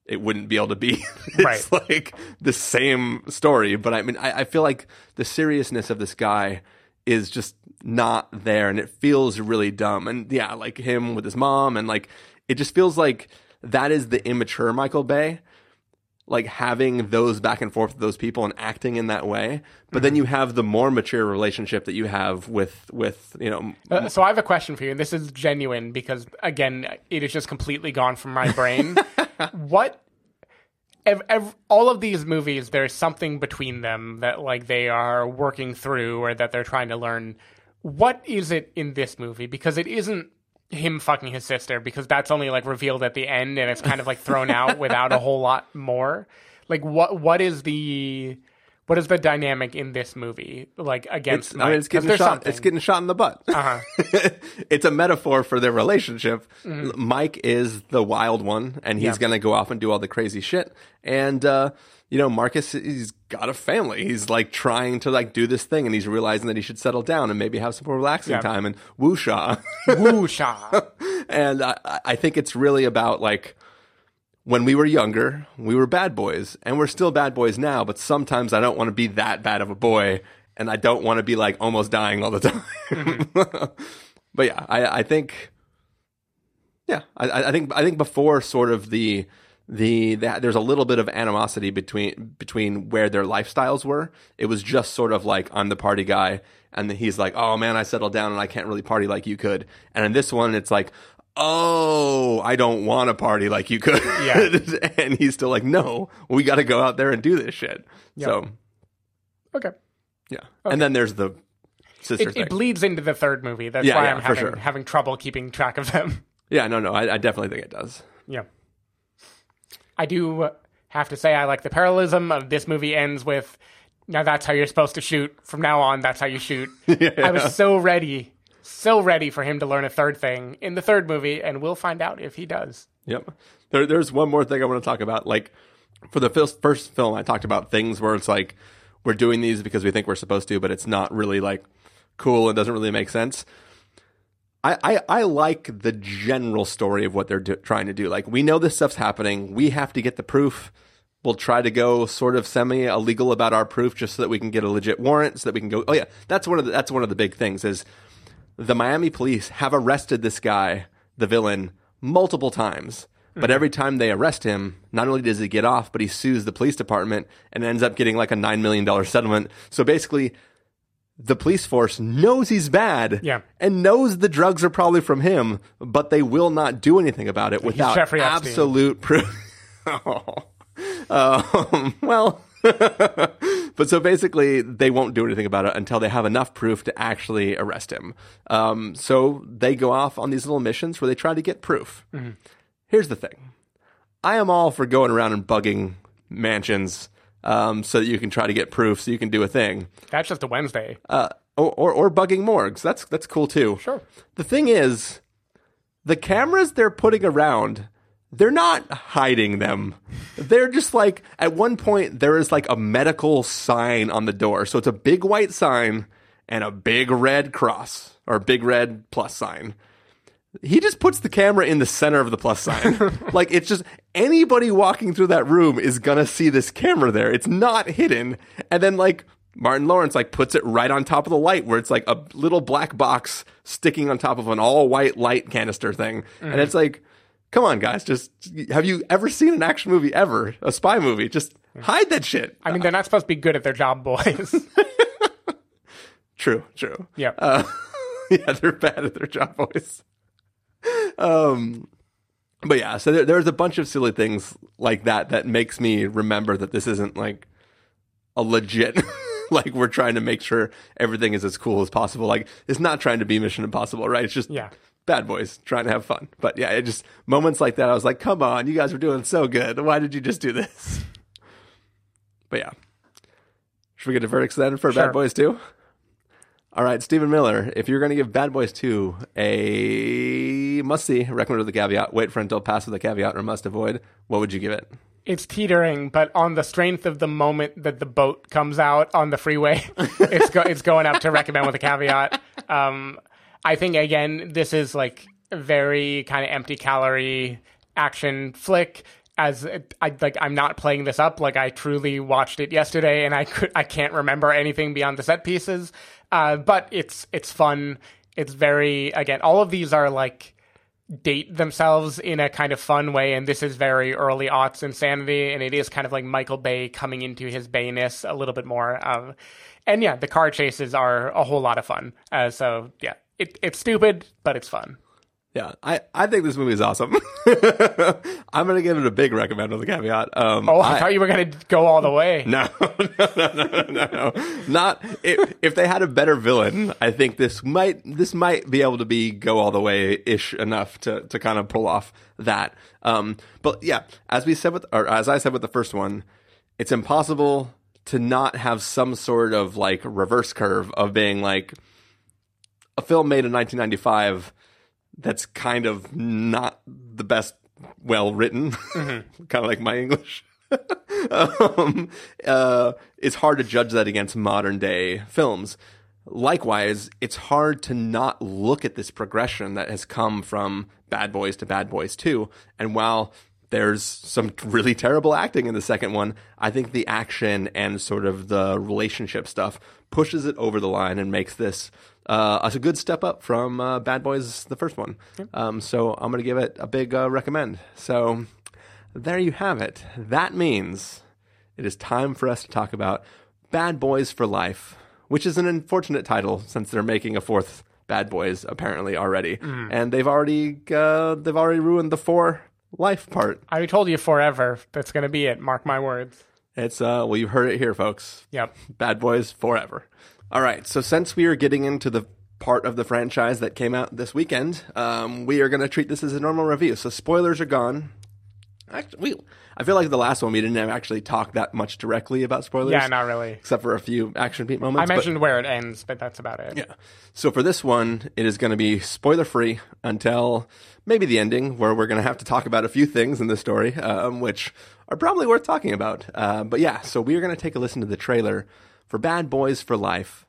it wouldn't be able to be it's like the same story, but I mean I, I feel like the seriousness of this guy is just not there and it feels really dumb. And yeah, like him with his mom and like it just feels like that is the immature Michael Bay like having those back and forth with those people and acting in that way. But then you have the more mature relationship that you have with with you know Uh, so I have a question for you, and this is genuine because again, it is just completely gone from my brain. what ev- ev- all of these movies there's something between them that like they are working through or that they're trying to learn what is it in this movie because it isn't him fucking his sister because that's only like revealed at the end and it's kind of like thrown out without a whole lot more like what what is the what is the dynamic in this movie like against It's, I mean, it's getting shot. something. It's getting shot in the butt. uh-huh it's a metaphor for their relationship. Mhm. Mike is the wild one, and he's Yeah. going to go off and do all the crazy shit. And uh, you know, Marcus, he's got a family. He's like trying to like do this thing, and he's realizing that he should settle down and maybe have some more relaxing Yeah. time and woosah. Woosah. and I, I think it's really about like when we were younger, we were bad boys, and we're still bad boys now. But sometimes I don't want to be that bad of a boy, and I don't want to be like almost dying all the time. Mm-hmm. but yeah, I, I think, yeah, I, I think I think before sort of the the that there's a little bit of animosity between between where their lifestyles were. It was just sort of like I'm the party guy, and then he's like, oh man, I settled down and I can't really party like you could. And in this one, it's like. Oh, I don't want to party like you could. Yeah. and he's still like, no, we got to go out there and do this shit. Yeah. So, okay yeah. And then there's the sister it, it bleeds into the third movie that's Yeah, why yeah, i'm having sure. having trouble keeping track of them yeah, no, no, I, I definitely think it does. Yeah. I do have to say I like the parallelism of this movie ends with now that's how you're supposed to shoot. From now on, that's how you shoot. I was so ready, so ready for him to learn a third thing in the third movie, and we'll find out if he does. Yep. There, there's one more thing I want to talk about. Like for the first, first film, I talked about things where it's like we're doing these because we think we're supposed to, but it's not really like cool and doesn't really make sense. I, I, I like the general story of what they're do, trying to do. Like we know this stuff's happening. We have to get the proof. We'll try to go sort of semi illegal about our proof just so that we can get a legit warrant, so that we can go. Oh yeah, that's one of the, that's one of the big things is the Miami police have arrested this guy, the villain, multiple times. But Mhm. every time they arrest him, not only does he get off, but he sues the police department and ends up getting like a $9 million settlement. So basically, the police force knows he's bad Yeah. and knows the drugs are probably from him, but they will not do anything about it without absolute proof. um, well, but so basically, they won't do anything about it until they have enough proof to actually arrest him. Um, so they go off on these little missions where they try to get proof. Mhm. Here's the thing I am all for going around and bugging mansions um, so that you can try to get proof so you can do a thing. That's just a Wednesday. Uh, or, or, or bugging morgues. That's, that's cool too. Sure. The thing is, the cameras they're putting around, they're not hiding them. They're just like, at one point, there is like a medical sign on the door. So it's a big white sign and a big red cross or big red plus sign. He just puts the camera in the center of the plus sign. like it's just anybody walking through that room is gonna see this camera there. It's not hidden. And then like Martin Lawrence like puts it right on top of the light where it's like a little black box sticking on top of an all white light canister thing. And Mhm. it's like, come on guys, just have you ever seen an action movie ever? A spy movie? Just hide that shit. I mean, they're not supposed to be good at their job, boys. True, true. Yeah. Uh, yeah, they're bad at their job voice. Um, but yeah, so there, there's a bunch of silly things like that that makes me remember that this isn't like a legit. like we're trying to make sure everything is as cool as possible. Like it's not trying to be Mission Impossible, right? It's just Yeah. bad boys trying to have fun. But yeah, it just moments like that. I was like, come on, you guys were doing so good. Why did you just do this? But yeah, should we get a verdicts then for Sure. Bad Boys Two? All right, Stephen Miller, if you're going to give Bad Boys 2 a must see, recommend with the caveat, wait for until pass with the caveat or must avoid, what would you give it? it's teetering, but on the strength of the moment that the boat comes out on the freeway, it's go- it's going up to recommend with a caveat. Um, I think again, this is like very kind of empty calorie action flick. As I like, I'm not playing this up. Like I truly watched it yesterday, and I could I can't remember anything beyond the set pieces. Uh, but it's it's fun. It's very again. All of these are like date themselves in a kind of fun way, and this is very early aughts insanity, and it is kind of like Michael Bay coming into his Bayness a little bit more. Um, and yeah, the car chases are a whole lot of fun. Uh, so yeah, it, it's stupid, but it's fun. Yeah, I, I think this movie is awesome. I'm gonna give it a big recommend with a caveat. Um, Oh, I, thought you were going to go all the way. No, no, no, no, no, no. Not if, if they had a better villain. I think this might this might be able to be go all the way ish enough to to kind of pull off that. Um, but yeah, as we said with or as I said with the first one, it's impossible to not have some sort of like reverse curve of being like a film made in 1995 that's kind of not the best well written kind of like my english um, uh, it's hard to judge that against modern day films. Likewise, it's hard to not look at this progression that has come from Bad Boys to Bad Boys 2. And while there's some really terrible acting in the second one, I think the action and sort of the relationship stuff pushes it over the line and makes this uh, a good step up from uh, Bad Boys, the first one. Um, so I'm going to give it a big uh, recommend. So there you have it. That means it is time for us to talk about Bad Boys for Life, which is an unfortunate title since they're making a fourth Bad Boys apparently already, Mm. and they've already uh, they've already ruined the four life part. I told you forever. That's going to be it. Mark my words. It's uh well you've heard it here, folks. Yep. Bad Boys forever. All right, so since we are getting into the part of the franchise that came out this weekend, um, we are going to treat this as a normal review. So spoilers are gone. Actually, we, I feel like the last one we didn't actually talk that much directly about spoilers. Yeah, not really. except for a few action beat I moments. but- mentioned where it ends, but that's about it. yeah. So for this one, it is going to be spoiler free until maybe the ending, where we're going to have to talk about a few things in the story, um, which are probably worth talking about. Uh, but yeah, so we are going to take a listen to the trailer for Bad Boys for Life.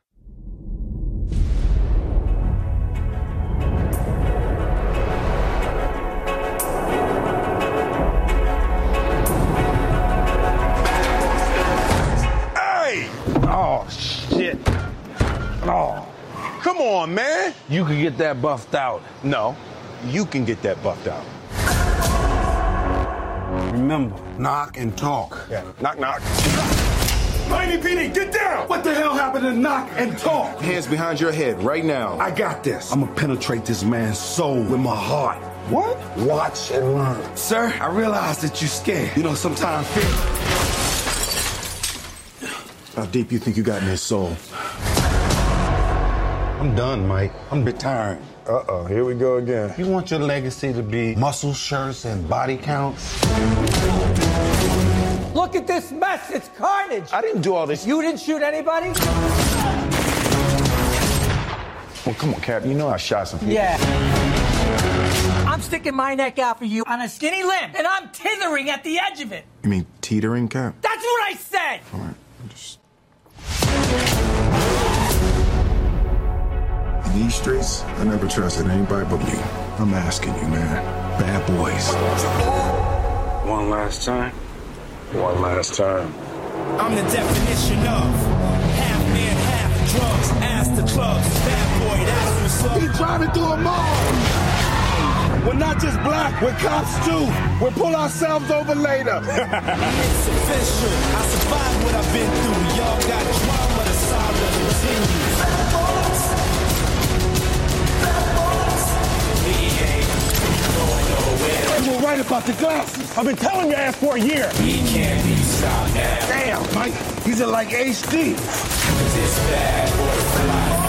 Oh. Come on, man. You could get that buffed out. No, you can get that buffed out. Remember, knock and talk. Yeah. Knock, knock. Miami PD, get down! What the hell happened to knock and talk? Hands behind your head right now. I got this. I'm gonna penetrate this man's soul with my heart. What? Watch and learn. Sir, I realize that you're scared. You know, sometimes fear. How deep you think you got in his soul? I'm done, Mike. I'm retiring. Uh oh, here we go again. You want your legacy to be muscle shirts and body counts? Look at this mess. It's carnage. I didn't do all this. You didn't shoot anybody? Well, come on, Cap. You know I shot some people. Yeah. I'm sticking my neck out for you on a skinny limb, and I'm tithering at the edge of it. You mean teetering, Cap? That's what I said. All right. I'm just... In these streets, I never trusted anybody but you. I'm asking you, man. Bad boys. One last time. One last time. I'm the definition of half man, half drugs, ass to clubs. Bad boy, that's what's up. He driving through a mall. We're not just black, we're cops too. We'll pull ourselves over later. It's official. I survived what I've been through. Y'all got drama, the saga continues. You were right about the glasses. I've been telling your ass for a year. We can't be stopped now. Damn, Mike, these are like HD. It's bad boy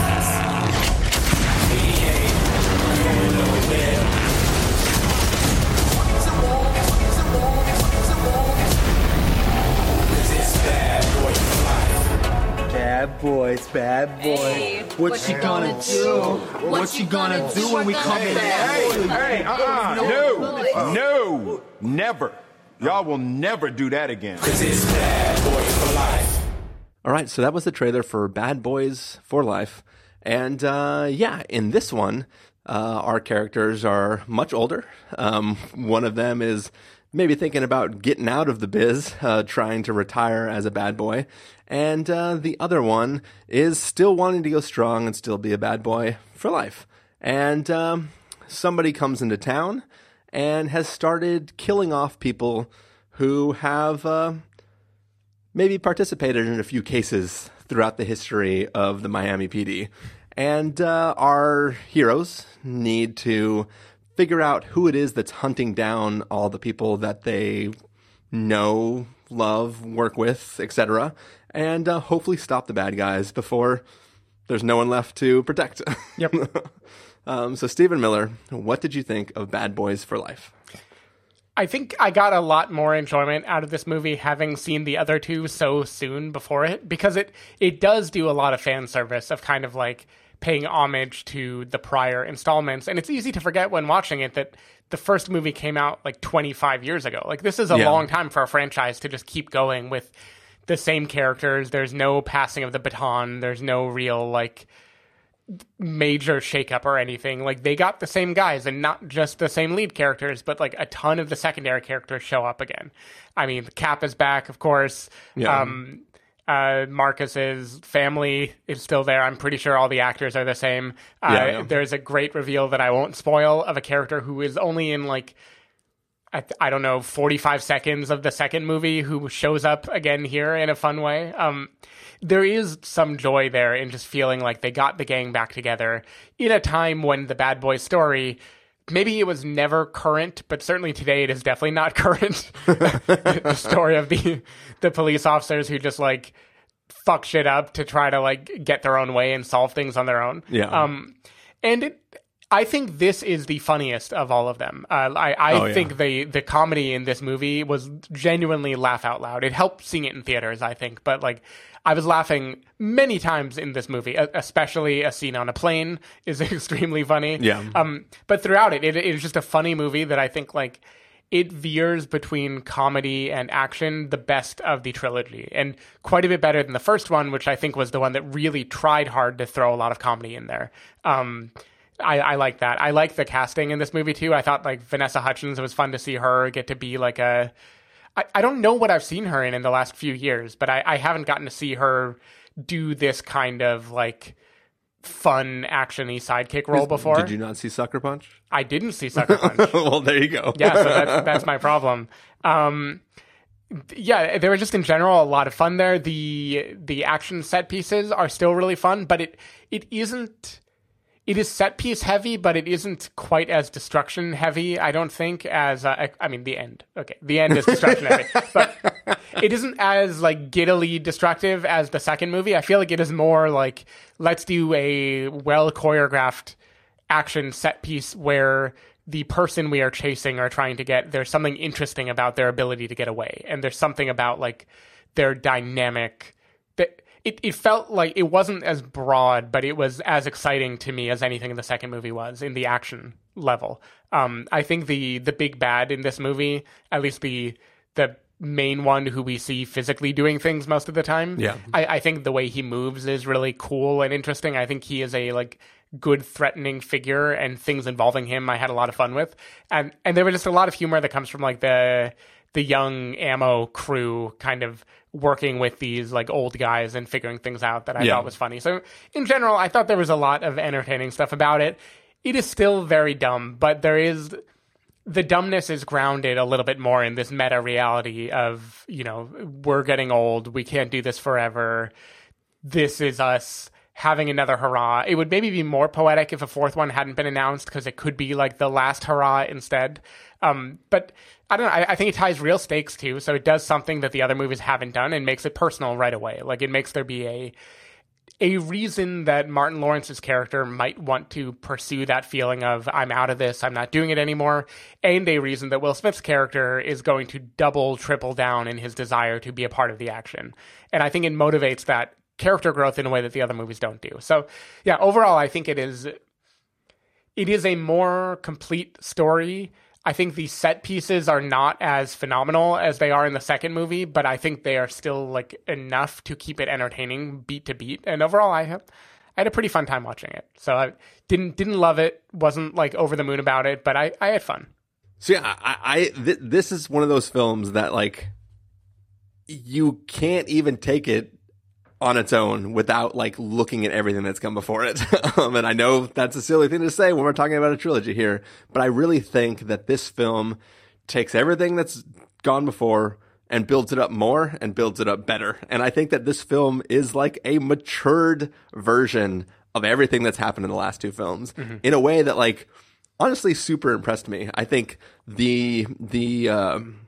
Bad boys, bad boy. what, you gonna, do? What, you gonna, do when we come in? Hey, hey, uh-uh. No, no, never. Y'all will never do that again. Cause it's bad boy for life. All right, so that was the trailer for Bad Boys for Life. And uh, yeah, in this one, uh, our characters are much older. Um, one of them is maybe thinking about getting out of the biz, uh, trying to retire as a bad boy. And uh, the other one is still wanting to go strong and still be a bad boy for life. And um, somebody comes into town and has started killing off people who have. Uh, maybe participated in a few cases throughout the history of the Miami PD. And uh, our heroes need to figure out who it is that's hunting down all the people that they know, love, work with, etc., and uh, hopefully stop the bad guys before there's no one left to protect. Yep. um, so, Stephen Miller, what did you think of Bad Boys for Life? I think I got a lot more enjoyment out of this movie having seen the other two so soon before it because it it does do a lot of fan service of kind of like paying homage to the prior installments and it's easy to forget when watching it that the first movie came out like 25 years ago. Like this is a Yeah. long time for a franchise to just keep going with the same characters. There's no passing of the baton. There's no real like major shakeup or anything. Like they got the same guys and not just the same lead characters, but like a ton of the secondary characters show up again. I mean, Cap is back, of course. Yeah. Um, uh, Marcus's family is still there. I'm pretty sure all the actors are the same. Uh, Yeah, yeah. There's a great reveal that I won't spoil of a character who is only in like I, I don't know, 45 seconds of the second movie who shows up again here in a fun way. Um, there is some joy there in just feeling like they got the gang back together in a time when the Bad Boy story, maybe it was never current, but certainly today it is definitely not current. the story of the, the police officers who just like fuck shit up to try to like get their own way and solve things on their own. Yeah. Um, and it, I think this is the funniest of all of them. Uh, I, I Oh, yeah. think the the comedy in this movie was genuinely laugh out loud. It helped seeing it in theaters, I think, but like I was laughing many times in this movie, especially a scene on a plane is extremely funny. Yeah. Um, but throughout it, it, it is just a funny movie that I think like it veers between comedy and action the best of the trilogy and quite a bit better than the first one which i think was the one that really tried hard to throw a lot of comedy in there um, I, I like that. I like the casting in this movie too. I thought like Vanessa Hudgens. It was fun to see her get to be like a. I, I don't know what I've seen her in in the last few years, but I, I haven't gotten to see her do this kind of like fun actiony sidekick role before. Did you not see Sucker Punch? I didn't see Sucker Punch. well, there you go. yeah, so that's that's my problem. Um, yeah, there were just in general a lot of fun there. The the action set pieces are still really fun, but it it isn't. It is set piece heavy, but it isn't quite as destruction heavy. I don't think as uh, I mean the end. Okay, the end is destruction heavy, but it isn't as like giddily destructive as the second movie. I feel like it is more like let's do a well choreographed action set piece where the person we are chasing or trying to get there's something interesting about their ability to get away and there's something about like their dynamic that it, it felt like it wasn't as broad but it was as exciting to me as anything in the second movie was in the action level um, i think the the big bad in this movie at least the the main one who we see physically doing things most of the time Yeah. I, I think the way he moves is really cool and interesting. I think he is a like good threatening figure and things involving him I had a lot of fun with. And and there was just a lot of humor that comes from like the the young ammo crew kind of working with these like old guys and figuring things out that I Yeah. thought was funny. So in general, I thought there was a lot of entertaining stuff about it. It is still very dumb, but there is the dumbness is grounded a little bit more in this meta reality of you know we're getting old we can't do this forever this is us having another hurrah. It would maybe be more poetic if a fourth one hadn't been announced because it could be like the last hurrah instead. Um, but i don't know I, I think it ties real stakes too. So it does something that the other movies haven't done and makes it personal right away. Like it makes there be a a reason that Martin Lawrence's character might want to pursue that feeling of I'm out of this, I'm not doing it anymore, and a reason that Will Smith's character is going to double, triple down in his desire to be a part of the action. And I think it motivates that character growth in a way that the other movies don't do. So, yeah, overall I think it is it is a more complete story. I think the set pieces are not as phenomenal as they are in the second movie, but I think they are still like enough to keep it entertaining beat to beat. And overall, I have I had a pretty fun time watching it. So I didn't didn't love it, wasn't like over the moon about it, but I I had fun. So yeah, I, I th- this is one of those films that like you can't even take it on its own without like looking at everything that's come before it. um, and I know that's a silly thing to say when we're talking about a trilogy here, but I really think that this film takes everything that's gone before and builds it up more and builds it up better. And I think that this film is like a matured version of everything that's happened in the last two films in a way that like honestly super impressed me. I think the the um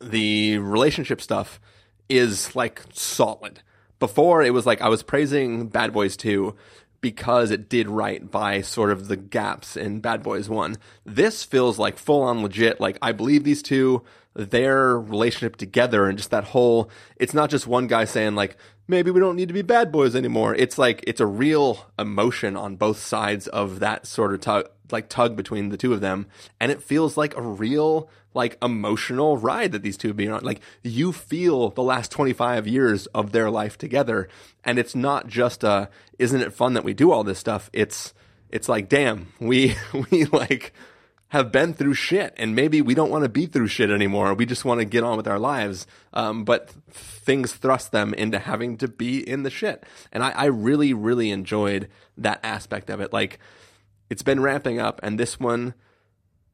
the relationship stuff is like solid. Before it was like I was praising Bad Boys 2 because it did right by sort of the gaps in Bad Boys 1. This feels like full on legit. Like I believe these two, their relationship together and just that whole, it's not just one guy saying like, maybe we don't need to be bad boys anymore. It's like, it's a real emotion on both sides of that sort of tug, like tug between the two of them. And it feels like a real, like emotional ride that these two have been on. Like you feel the last 25 years of their life together. And it's not just a, isn't it fun that we do all this stuff? It's, it's like, damn, we, we like have been through shit and maybe we don't want to be through shit anymore. We just want to get on with our lives. Um, but things thrust them into having to be in the shit. And I, I really, really enjoyed that aspect of it. Like it's been ramping up and this one,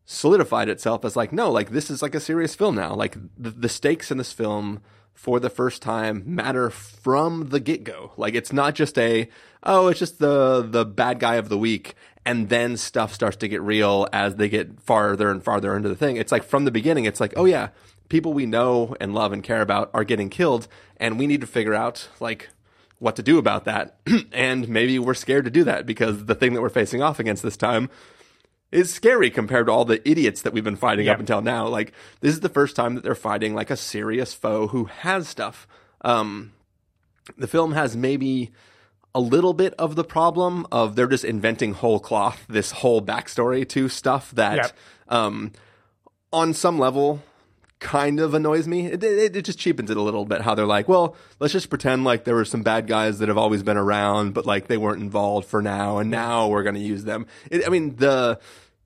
solidified itself as like no like this is like a serious film now. Like the, the stakes in this film for the first time matter from the get-go. Like it's not just a oh it's just the the bad guy of the week and then stuff starts to get real as they get farther and farther into the thing. It's like from the beginning it's like oh yeah people we know and love and care about are getting killed and we need to figure out like what to do about that and maybe we're scared to do that because the thing that we're facing off against this time is scary compared to all the idiots that we've been fighting Yeah. up until now. Like this is the first time that they're fighting like a serious foe who has stuff. Um, the film has maybe a little bit of the problem of they're just inventing whole cloth this whole backstory to stuff that, Yep. um, on some level kind of annoys me. It, it, it just cheapens it a little bit how they're like, well, let's just pretend like there were some bad guys that have always been around, but like they weren't involved for now, and now we're going to use them. It, I mean, the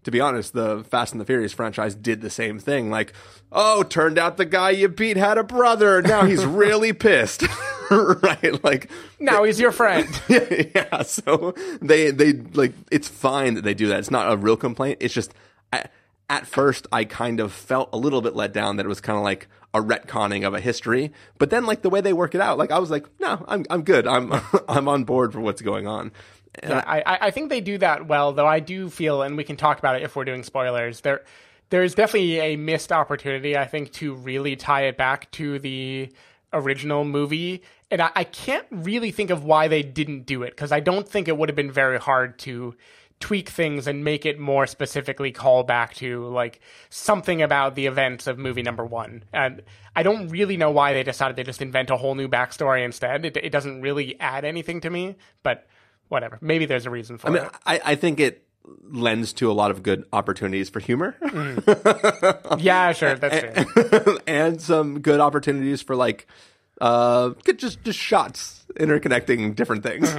to be honest, the Fast and the Furious franchise did the same thing. Like, oh, turned out the guy you beat had a brother. Now he's really pissed, right? Like, Now he's your friend. yeah. So they they like it's fine that they do that. It's not a real complaint. It's just I, at first I kind of felt a little bit let down that it was kind of like a retconning of a history. But then like the way they work it out, like I was like, no, I'm I'm good. I'm I'm on board for what's going on. And Yeah, I, I think they do that well, though. I do feel, and we can talk about it if we're doing spoilers. There, there's definitely a missed opportunity, I think, to really tie it back to the original movie, and I, I can't really think of why they didn't do it because I don't think it would have been very hard to tweak things and make it more specifically call back to like something about the events of movie number one. And I don't really know why they decided to just invent a whole new backstory instead. It, it doesn't really add anything to me, but whatever. Maybe there's a reason for I mean, it. I, I think it lends to a lot of good opportunities for humor. Yeah, sure, that's true. and some good opportunities for like uh just just shots interconnecting different things.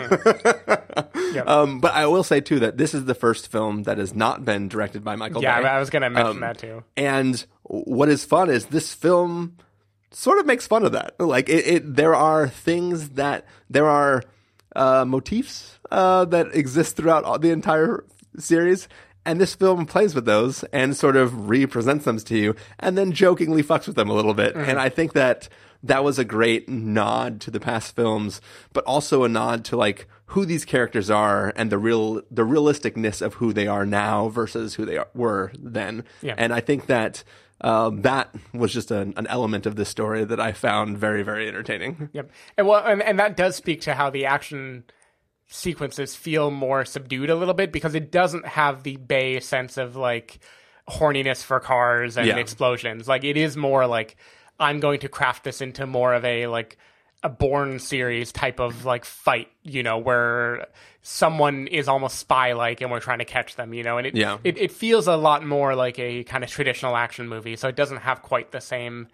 um but I will say too that this is the first film that has not been directed by Michael Yeah, Bay. I was gonna mention Um, that too. And what is fun is this film sort of makes fun of that. Like it, it there are things that there are uh, motifs uh, that exist throughout all, the entire series. And this film plays with those and sort of represents them to you and then jokingly fucks with them a little bit. And I think that that was a great nod to the past films, but also a nod to like who these characters are and the real, the realisticness of who they are now versus who they are, were then. Yeah. And I think that, uh, that was just an, an element of this story that I found very, very entertaining. Yep. And well, and, and that does speak to how the action sequences feel more subdued a little bit because it doesn't have the Bay sense of like horniness for cars and Yeah. explosions. Like it is more like I'm going to craft this into more of a like a Bourne series type of like fight, you know, where someone is almost spy like and we're trying to catch them, you know, and it, Yeah. it it feels a lot more like a kind of traditional action movie. So it doesn't have quite the same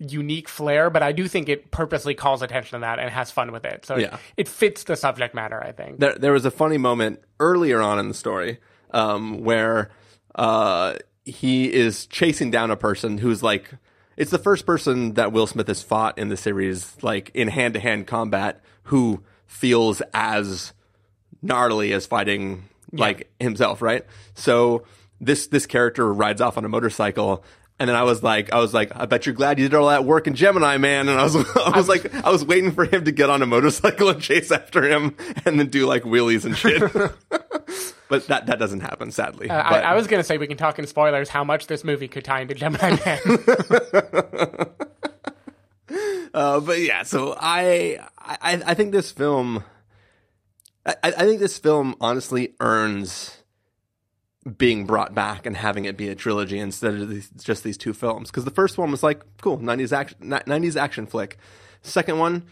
unique flair, but I do think it purposely calls attention to that and has fun with it. So Yeah. it, it fits the subject matter, I think. there there was a funny moment earlier on in the story um, where uh, he is chasing down a person who's like it's the first person that Will Smith has fought in the series like in hand to hand combat who feels as gnarly as fighting like himself, right? So this this character rides off on a motorcycle. And then I was like, I was like, I bet you're glad you did all that work in Gemini, man. And I was, I was like, I was waiting for him to get on a motorcycle and chase after him, and then do like wheelies and shit. but that that doesn't happen, sadly. Uh, I, I was going to say we can talk in spoilers how much this movie could tie into Gemini Man. Uh, but yeah, so I, I I think this film, I, I think this film honestly earns being brought back and having it be a trilogy instead of these, just these two films. Because the first one was like cool, nineties action, nineties action flick. Second one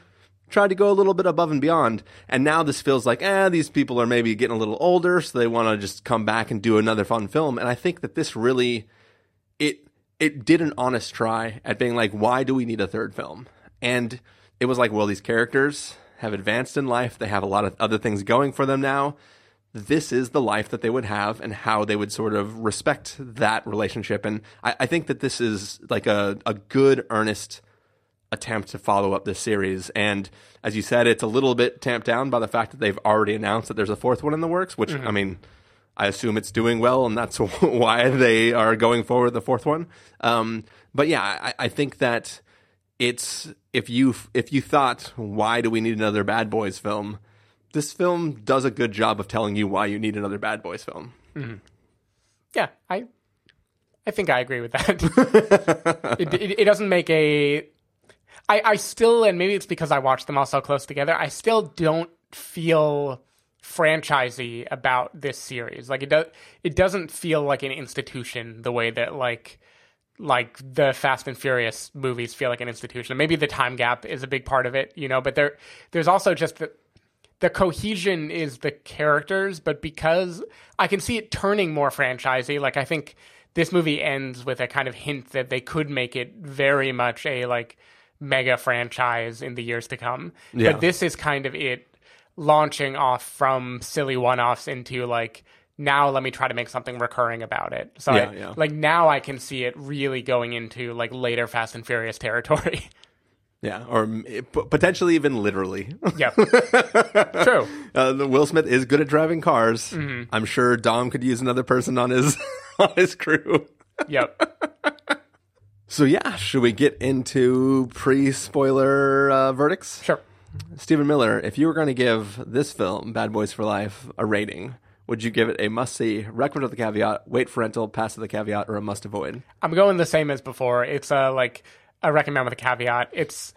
tried to go a little bit above and beyond, and now this feels like, eh, these people are maybe getting a little older, so they want to just come back and do another fun film. And I think that this really, it it did an honest try at being like, why do we need a third film? And it was like, well, these characters have advanced in life. They have a lot of other things going for them now. This is the life that they would have and how they would sort of respect that relationship. And I, I think that this is like a, a good, earnest attempt to follow up this series. And as you said, it's a little bit tamped down by the fact that they've already announced that there's a fourth one in the works, which, Mhm. I mean, I assume it's doing well, and that's why they are going forward with the fourth one. Um, but yeah, I, I think that it's if you if you thought why do we need another Bad Boys film, this film does a good job of telling you why you need another Bad Boys film. Mhm. Yeah, I I think I agree with that. it, it, it doesn't make a. I, I still, and maybe it's because I watched them all so close together. I still don't feel franchisey about this series. Like it does, it doesn't feel like an institution the way that like like the Fast and Furious movies feel like an institution. Maybe the time gap is a big part of it, you know. But there, there's also just the the cohesion is the characters, but because I can see it turning more franchisey, like I think this movie ends with a kind of hint that they could make it very much a like mega franchise in the years to come. Yeah. But this is kind of it launching off from silly one-offs into like now let me try to make something recurring about it. So Yeah, I- yeah. like now I can see it really going into like later Fast and Furious territory. Yeah, or p- potentially even literally. Yeah, True. Uh, the Will Smith is good at driving cars. Mhm. I'm sure Dom could use another person on his on his crew. Yep. So yeah, should we get into pre-spoiler uh, verdicts? Sure. Stephen Miller, if you were going to give this film, Bad Boys for Life, a rating, would you give it a must-see, recommend with the caveat, wait for rental, pass with the caveat, or a must-avoid? I'm going the same as before. It's a like a recommend with a caveat. It's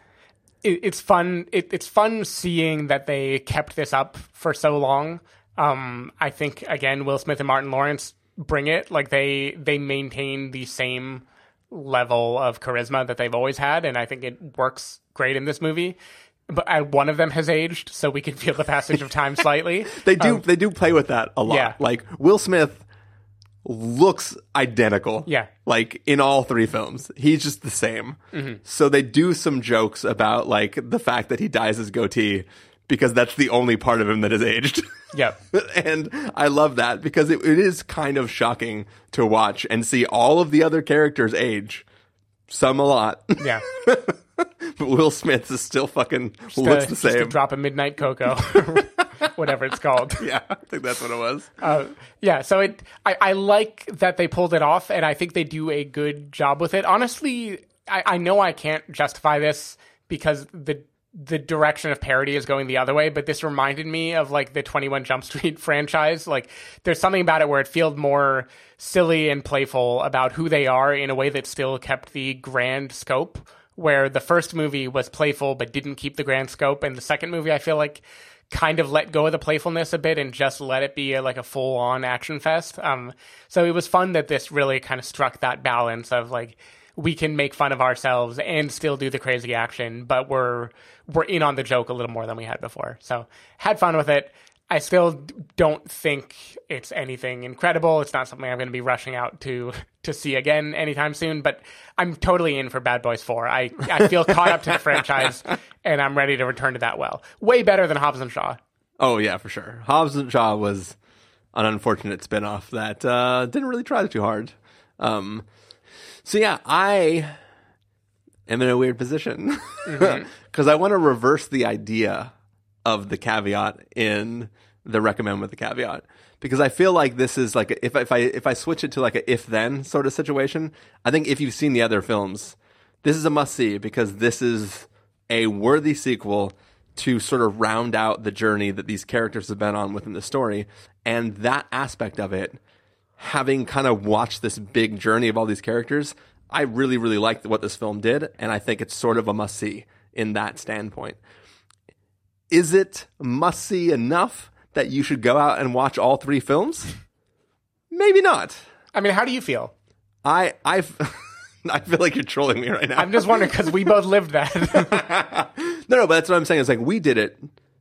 it, it's fun. It, it's fun seeing that they kept this up for so long. Um, I think again, Will Smith and Martin Lawrence bring it. Like they they maintain the same level of charisma that they've always had, and I think it works great in this movie. But uh, one of them has aged, so we can feel the passage of time slightly. They do Um, they do play with that a lot. Yeah. Like Will Smith looks identical. Yeah. Like in all three films. He's just the same. Mhm. So they do some jokes about like the fact that he dyes his goatee because that's the only part of him that has aged. Yep. and I love that because it, it is kind of shocking to watch and see all of the other characters age. Some a lot. Yeah. but Will Smith is still fucking Just looks a- the a same. drop of midnight cocoa, whatever it's called. Yeah, I think that's what it was. Uh, yeah, so it I, I like that they pulled it off, and I think they do a good job with it. Honestly, I, I know I can't justify this because the the direction of parody is going the other way, but this reminded me of like the Twenty One Jump Street franchise. Like, there's something about it where it feels more silly and playful about who they are in a way that still kept the grand scope. Where the first movie was playful but didn't keep the grand scope, and the second movie I feel like kind of let go of the playfulness a bit and just let it be a, like a full on action fest. Um, so it was fun that this really kind of struck that balance of like we can make fun of ourselves and still do the crazy action, but we're we're in on the joke a little more than we had before. So had fun with it. I still don't think it's anything incredible. It's not something I'm going to be rushing out to to see again anytime soon. But I'm totally in for Bad Boys Four. I I feel caught up to the franchise, and I'm ready to return to that well. Way better than Hobbs and Shaw. Oh yeah, for sure. Hobbs and Shaw was an unfortunate spin-off that uh, didn't really try too hard. Um, so yeah, I am in a weird position because Mhm. I want to reverse the idea of the caveat in the recommend with the caveat because I feel like this is like if if I if I switch it to like a if then sort of situation, I think if you've seen the other films, this is a must see because this is a worthy sequel to sort of round out the journey that these characters have been on within the story. And that aspect of it, having kind of watched this big journey of all these characters, I really, really liked what this film did. And I think it's sort of a must see in that standpoint. Is it must see enough that you should go out and watch all three films? Maybe not. I mean, how do you feel? I I I feel like you're trolling me right now. I'm just wondering because we both lived that. no, no, but that's what I'm saying. Is like we did it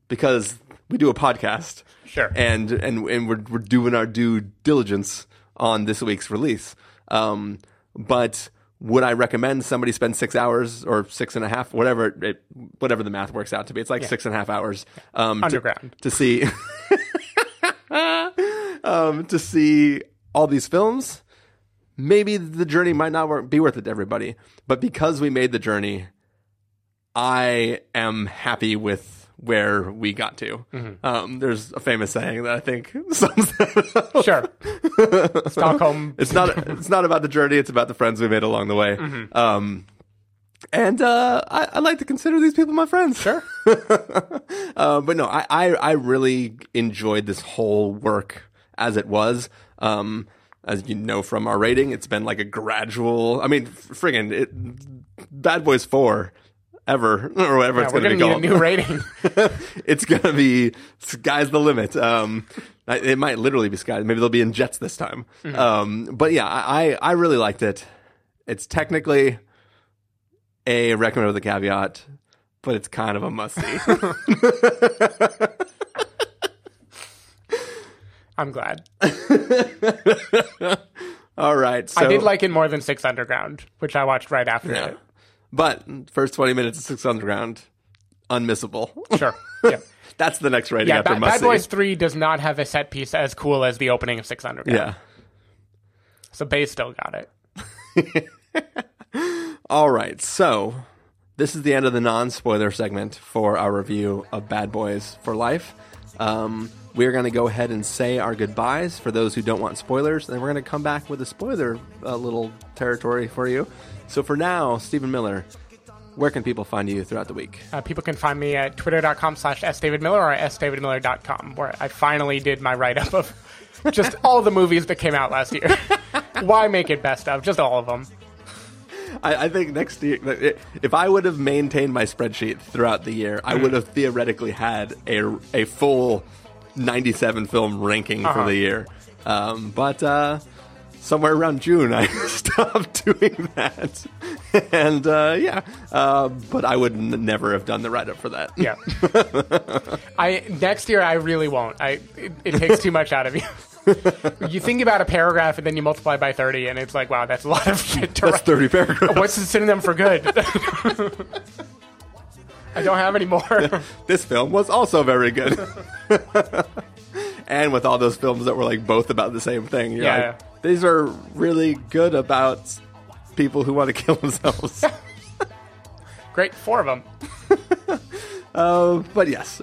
because we do a podcast, Sure. and and and we're we're doing our due diligence on this week's release. Um, but would I recommend somebody spend six hours or six and a half, whatever it, whatever the math works out to be? It's like Yeah. six and a half hours um, to- Underground. to see um, to see all these films. Maybe the journey might not be worth it to everybody, but because we made the journey, I am happy with where we got to. Mhm. Um, there's a famous saying that I think sums that up. Sure. Stockholm. It's not. It's not about the journey. It's about the friends we made along the way. Mhm. Um, and uh, I, I like to consider these people my friends. Sure. uh, but no, I, I I really enjoyed this whole work as it was. Um, as you know from our rating, it's been like a gradual. I mean, friggin' it, Bad Boys Four. Ever or whatever Yeah, it's going to be gonna called. need a new rating. it's going to be sky's the limit. Um, it might literally be sky. Maybe they'll be in jets this time. Mhm. Um, but yeah, I, I really liked it. It's technically a recommend with a caveat, but it's kind of a must see. I'm glad. All right. So, I did like it more than Six Underground, which I watched right after Yeah. it. But first 20 minutes of Six Underground, unmissable. Sure. Yeah. That's the next rating Yeah, after Ba- Bad. Boys 3 does not have a set piece as cool as the opening of Six Underground. Yeah. So Bay still got it. All right. So this is the end of the non spoiler segment for our review of Bad Boys for Life. Um, we're going to go ahead and say our goodbyes for those who don't want spoilers, and we're going to come back with a spoiler uh, little territory for you. So for now, Stephen Miller, where can people find you throughout the week? Uh, people can find me at twitter.com slash sdavidmiller or sdavidmiller.com, where I finally did my write up of just all the movies that came out last year. Why make it best of? Just all of them. I, I think next year, if I would have maintained my spreadsheet throughout the year, I would have theoretically had a, a full 97 film ranking Uh-huh. for the year. Um, but uh, somewhere around June, I stopped doing that. and uh, yeah, uh, but I would n- never have done the write up for that. Yeah. I next year I really won't. I it, it takes too much out of you. you think about a paragraph and then you multiply by thirty, and it's like, wow, that's a lot of shit to That's write. 30 paragraphs. What's the synonym for good? I don't have any more. this film was also very good. and with all those films that were like both about the same thing, Yeah. like, these are really good about people who want to kill themselves. Great, four of them. Uh, but yes,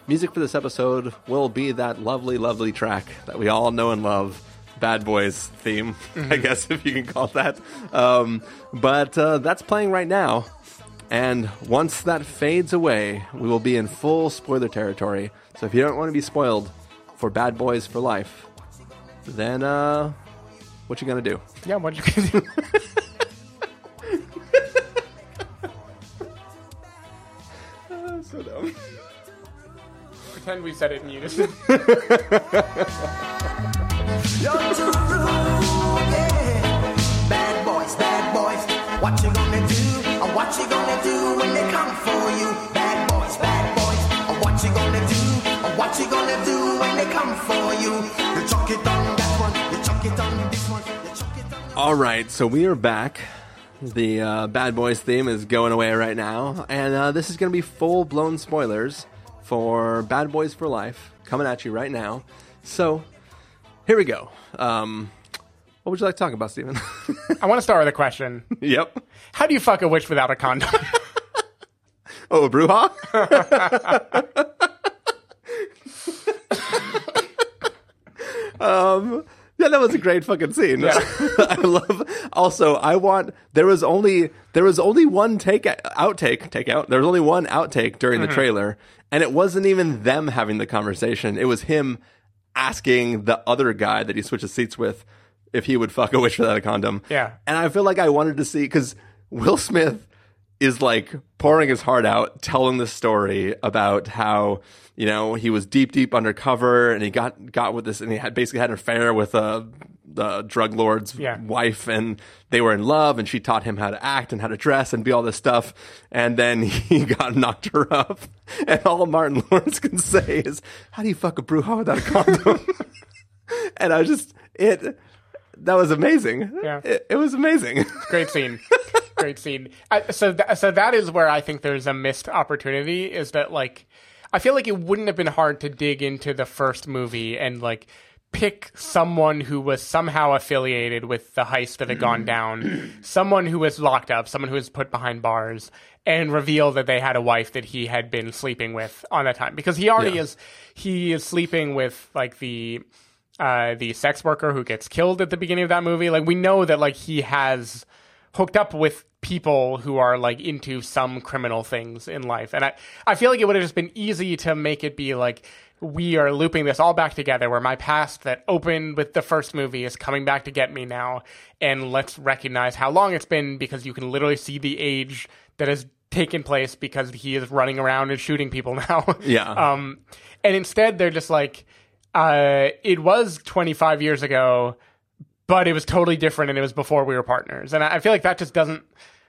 Music for this episode will be that lovely, lovely track that we all know and love. Bad Boys theme, I guess, if you can call that. Um, but uh, that's playing right now. And once that fades away, we will be in full spoiler territory. So if you don't want to be spoiled for Bad Boys for Life, then uh, what you gonna do? Yeah, what you gonna do? so dumb. Pretend we said it in unison. Bad boys, bad boys. What you gonna do? Or what you gonna do when they come for you? Bad boys, bad boys. Or what you gonna do? Or what you gonna do when they come for you? You chuck it on that one, you chuck it on this one, you chuck it on. All right, so we are back. The uh, Bad Boys theme is going away right now, and uh, this is going to be full blown spoilers for Bad Boys for Life coming at you right now. So here we go. Um, what would you like to talk about, Stephen? I want to start with a question. yep. How do you fuck a witch without a condom? Oh, a Bruja? um, yeah, that was a great fucking scene. I love. Also, I want. There was only there was only one take outtake take out. There was only one outtake during the Mhm. trailer, and it wasn't even them having the conversation. It was him asking the other guy that he switches seats with if he would fuck a witch without a condom. Yeah. And I feel like I wanted to see because Will Smith is like pouring his heart out, telling the story about how you know he was deep, deep undercover, and he got got with this, and he had basically had an affair with a the drug lord's Yeah. wife, and they were in love, and she taught him how to act and how to dress and be all this stuff, and then he got knocked her up, and all Martin Lawrence can say is, "How do you fuck a bruja without a condom?" and I was just it. That was amazing. Yeah. It, it was amazing. Great scene. Great scene. I, so, th- so that is where I think there's a missed opportunity. Is that like, I feel like it wouldn't have been hard to dig into the first movie and like pick someone who was somehow affiliated with the heist that had gone down, someone who was locked up, someone who was put behind bars, and reveal that they had a wife that he had been sleeping with on that time because he already Yeah. is he is sleeping with like the uh, the sex worker who gets killed at the beginning of that movie. Like we know that like he has hooked up with people who are like into some criminal things in life. And I, I feel like it would have just been easy to make it be like we are looping this all back together where my past that opened with the first movie is coming back to get me now and let's recognize how long it's been because you can literally see the age that has taken place because he is running around and shooting people now. Yeah. Um and instead they're just like uh it was 25 years ago but it was totally different and it was before we were partners. And I, I feel like that just doesn't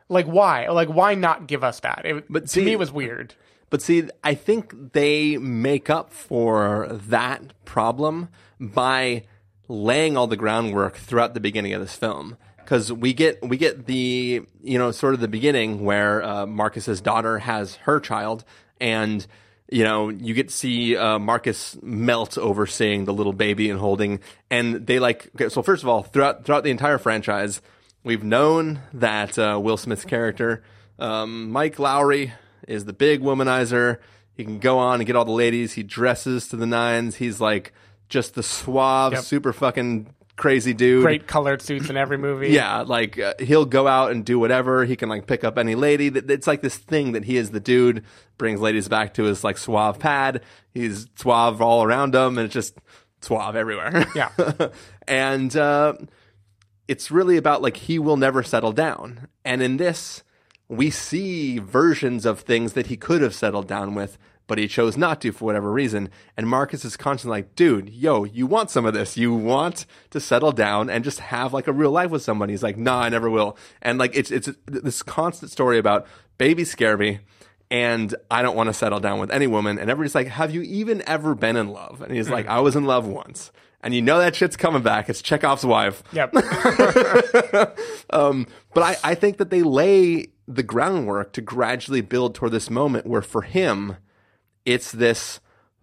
like why? Like why not give us that? It, But to me it was weird. But see, I think they make up for that problem by laying all the groundwork throughout the beginning of this film. Because we get we get the you know sort of the beginning where uh, Marcus's daughter has her child, and you know you get to see uh, Marcus melt over seeing the little baby and holding, and they like okay, so first of all throughout throughout the entire franchise, we've known that uh, Will Smith's character um, Mike Lowrey is the big womanizer. He can go on and get all the ladies. He dresses to the nines. He's like just the suave, Yep. super fucking crazy dude. Great colored suits in every movie. Yeah, like uh, he'll go out and do whatever. He can like pick up any lady. That It's like this thing that he is the dude. Brings ladies back to his like suave pad. He's suave all around him, and it's just suave everywhere. Yeah. and uh, it's really about like he will never settle down. And in this, we see versions of things that he could have settled down with, but he chose not to for whatever reason. And Marcus is constantly like, dude, yo, you want some of this. You want to settle down and just have like a real life with somebody. He's like, nah, I never will. And like, it's, it's this constant story about babies scare me. And I don't want to settle down with any woman. And everybody's like, have you even ever been in love? And he's like, I was in love once. And you know that shit's coming back. It's Chekhov's wife. Yep. Um, but I, I think that they lay the groundwork to gradually build toward this moment where for him, it's this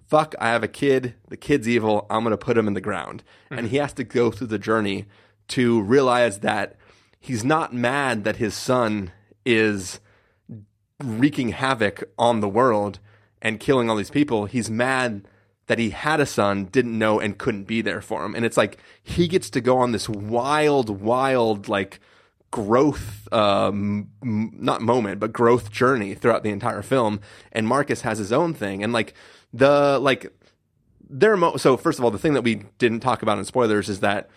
fuck, I have a kid, the kid's evil, I'm going to put him in the ground. And he has to go through the journey to realize that he's not mad that his son is wreaking havoc on the world and killing all these people. He's mad that he had a son, didn't know, and couldn't be there for him. And it's like he gets to go on this wild, wild, like growth, um, not moment, but growth journey throughout the entire film. And Marcus has his own thing. And like the, like, there are mo- so first of all, the thing that we didn't talk about in spoilers is that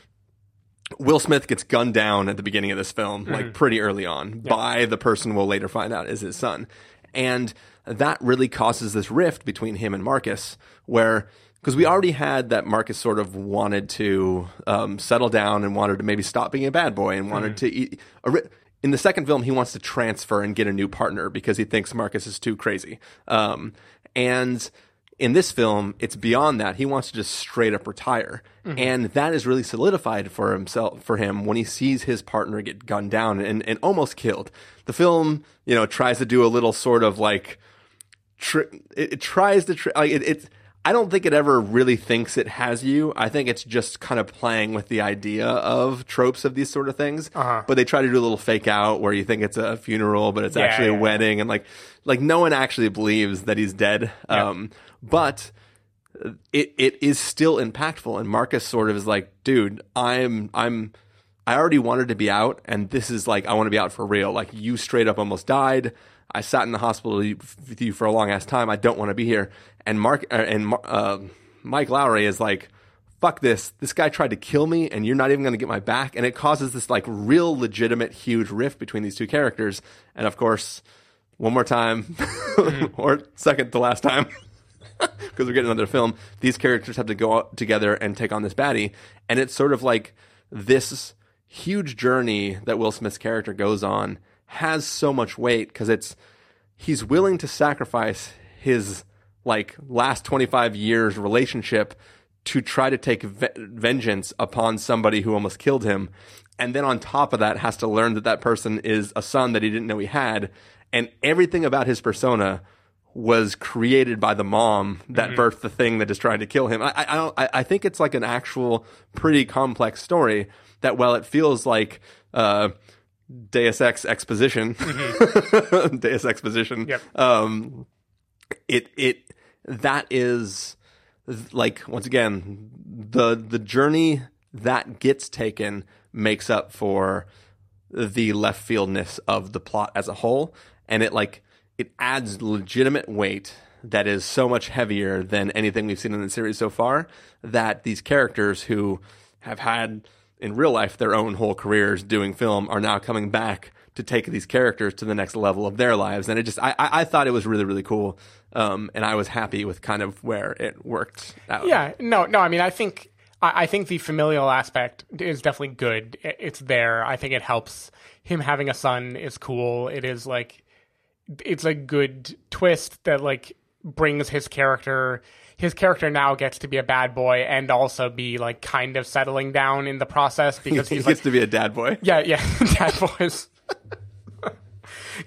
Will Smith gets gunned down at the beginning of this film, like Mhm. pretty early on, by the person we'll later find out is his son. And that really causes this rift between him and Marcus, where, because we already had that Marcus sort of wanted to um, settle down and wanted to maybe stop being a bad boy and wanted Mhm. to eat. a ri- In the second film, he wants to transfer and get a new partner because he thinks Marcus is too crazy. Um, and in this film, it's beyond that. He wants to just straight up retire. Mhm. And that is really solidified for himself, for him when he sees his partner get gunned down and, and almost killed. The film, you know, tries to do a little sort of like tr- it, it tries to tr- like it, it's I don't think it ever really thinks it has you. I think it's just kind of playing with the idea of tropes of these sort of things. Uh-huh. But they try to do a little fake out where you think it's a funeral, but it's Yeah, actually yeah, a wedding, and like like no one actually believes that he's dead. Yeah. Um, but it it is still impactful, and Marcus sort of is like, dude, I'm I'm. I already wanted to be out, and this is like I want to be out for real. Like you straight up almost died. I sat in the hospital with you for a long ass time. I don't want to be here. And Mark uh, and uh, Mike Lowrey is like, fuck this. This guy tried to kill me, and you're not even going to get my back. And it causes this like real legitimate huge rift between these two characters. And of course, one more time, or second to last time, because we're getting another film. These characters have to go out together and take on this baddie, and it's sort of like this huge journey that Will Smith's character goes on has so much weight because it's he's willing to sacrifice his like last 25 years relationship to try to take ve- vengeance upon somebody who almost killed him and then on top of that has to learn that that person is a son that he didn't know he had and everything about his persona was created by the mom that Mhm. birthed the thing that is trying to kill him. I, I. I, I think it's like an actual pretty complex story that, while it feels like uh, Deus Ex exposition, Deus exposition, Yep. um, it it that is like once again the the journey that gets taken makes up for the left fieldness of the plot as a whole. And it like it adds legitimate weight that is so much heavier than anything we've seen in the series so far that these characters who have had in real life their own whole careers doing film are now coming back to take these characters to the next level of their lives and it just i i, thought it was really really cool um and i was happy with kind of where it worked out Yeah, no, no. I mean, I think I, I think the familial aspect is definitely good. I- It's there. I think it helps. Him having a son is cool. It is like it's a good twist that like brings his character. His character now gets to be a bad boy and also be like kind of settling down in the process because he gets like to be a dad boy yeah, yeah, dad boys.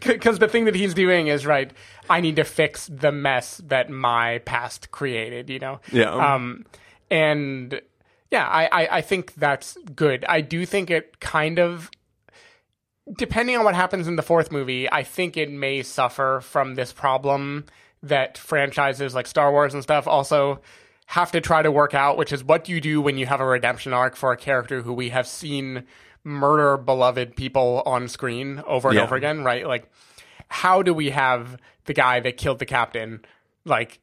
Because the thing that he's doing is right. I need to fix the mess that my past created. You know. Yeah. Um, and yeah, I, I I think that's good. I do think it kind of. Depending on what happens in the fourth movie, I think it may suffer from this problem that franchises like Star Wars and stuff also have to try to work out, which is what do you do when you have a redemption arc for a character who we have seen murder beloved people on screen over and Yeah. over again, right? Like, how do we have the guy that killed the captain, like,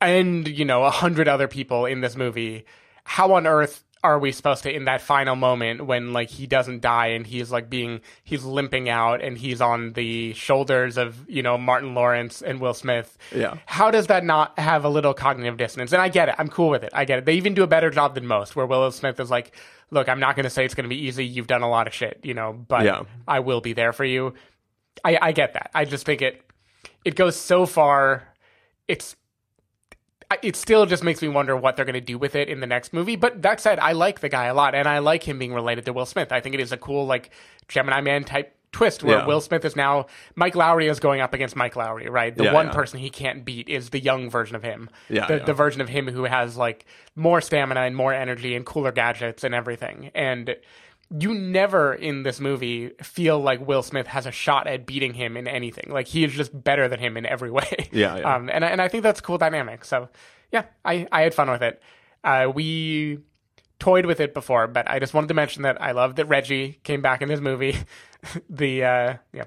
and you know, a hundred other people in this movie? How on earth are we supposed to, in that final moment when like he doesn't die and he's like being, he's limping out and he's on the shoulders of you know Martin Lawrence and Will Smith? Yeah. How does that not have a little cognitive dissonance? And I get it. I'm cool with it. I get it. They even do a better job than most, where Will Smith is like, look, I'm not going to say it's going to be easy. You've done a lot of shit, you know, but Yeah. I will be there for you. I, I get that. I just think it it goes so far. It's it still just makes me wonder what they're going to do with it in the next movie. But that said, I like the guy a lot, and I like him being related to Will Smith. I think it is a cool like Gemini Man type twist where Yeah. Will Smith is now Mike Lowrey is going up against Mike Lowrey, right? The Yeah, one yeah. person he can't beat is the young version of him. Yeah, the, yeah. the version of him who has like more stamina and more energy and cooler gadgets and everything. And you never in this movie feel like Will Smith has a shot at beating him in anything. Like he is just better than him in every way. Yeah, yeah. Um, and I- and I think that's a cool dynamic. So yeah, I I had fun with it. Uh, we toyed with it before, but I just wanted to mention that I love that Reggie came back in this movie. the uh, yeah,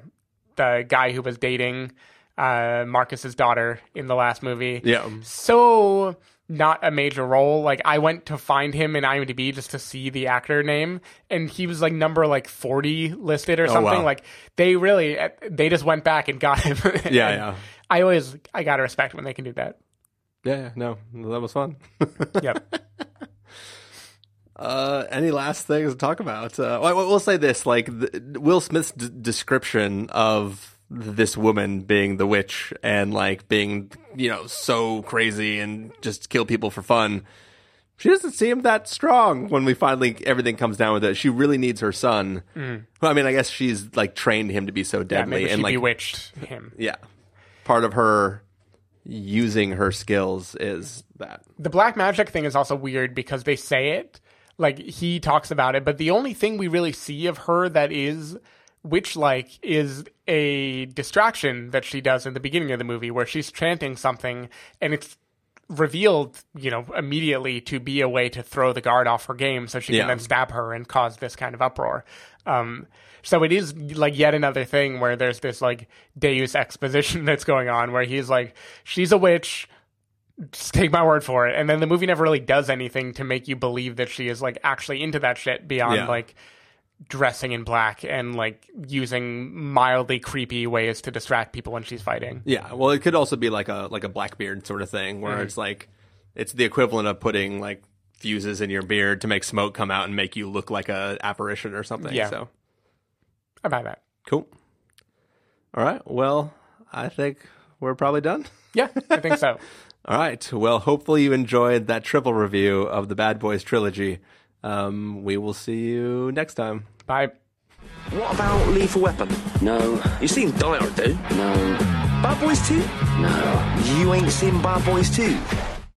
the guy who was dating uh, Marcus's daughter in the last movie. Yeah. So not a major role. Like I went to find him in IMDb just to see the actor name, and he was like number like forty listed or Oh, something. wow. Like they really they just went back and got him. Yeah, And yeah. I always I gotta respect when they can do that. yeah, no that was fun Yep. Uh, any last things to talk about? Uh, well, we'll say this: like the, Will Smith's d- description of this woman being the witch and like being, you know, so crazy and just kill people for fun. She doesn't seem that strong when we finally everything comes down with it. She really needs her son. Mm. Well, I mean, I guess she's like trained him to be so deadly maybe and she like bewitched him. yeah, part of her using her skills is that. The black magic thing is also weird because they say it, like he talks about it, but the only thing we really see of her that is witch like is a distraction that she does in the beginning of the movie where she's chanting something and it's revealed, you know, immediately to be a way to throw the guard off her game so she Yeah. can then stab her and cause this kind of uproar. Um, so it is like yet another thing where there's this like Deus exposition that's going on where he's like, she's a witch, just take my word for it. And then the movie never really does anything to make you believe that she is like actually into that shit beyond Yeah. like dressing in black and like using mildly creepy ways to distract people when she's fighting. Yeah, well, it could also be like a like a Blackbeard sort of thing, where Mhm. it's like it's the equivalent of putting like fuses in your beard to make smoke come out and make you look like a apparition or something. Yeah. So I buy that. cool. All right. Well, I think we're probably done. Yeah, I think so. All right. Well, hopefully you enjoyed that triple review of the Bad Boys trilogy. Um, we will see you next time. Bye. What about Lethal Weapon? No. You seen Die Hard, do? No. Bad Boys 2? No. You ain't seen Bad Boys 2?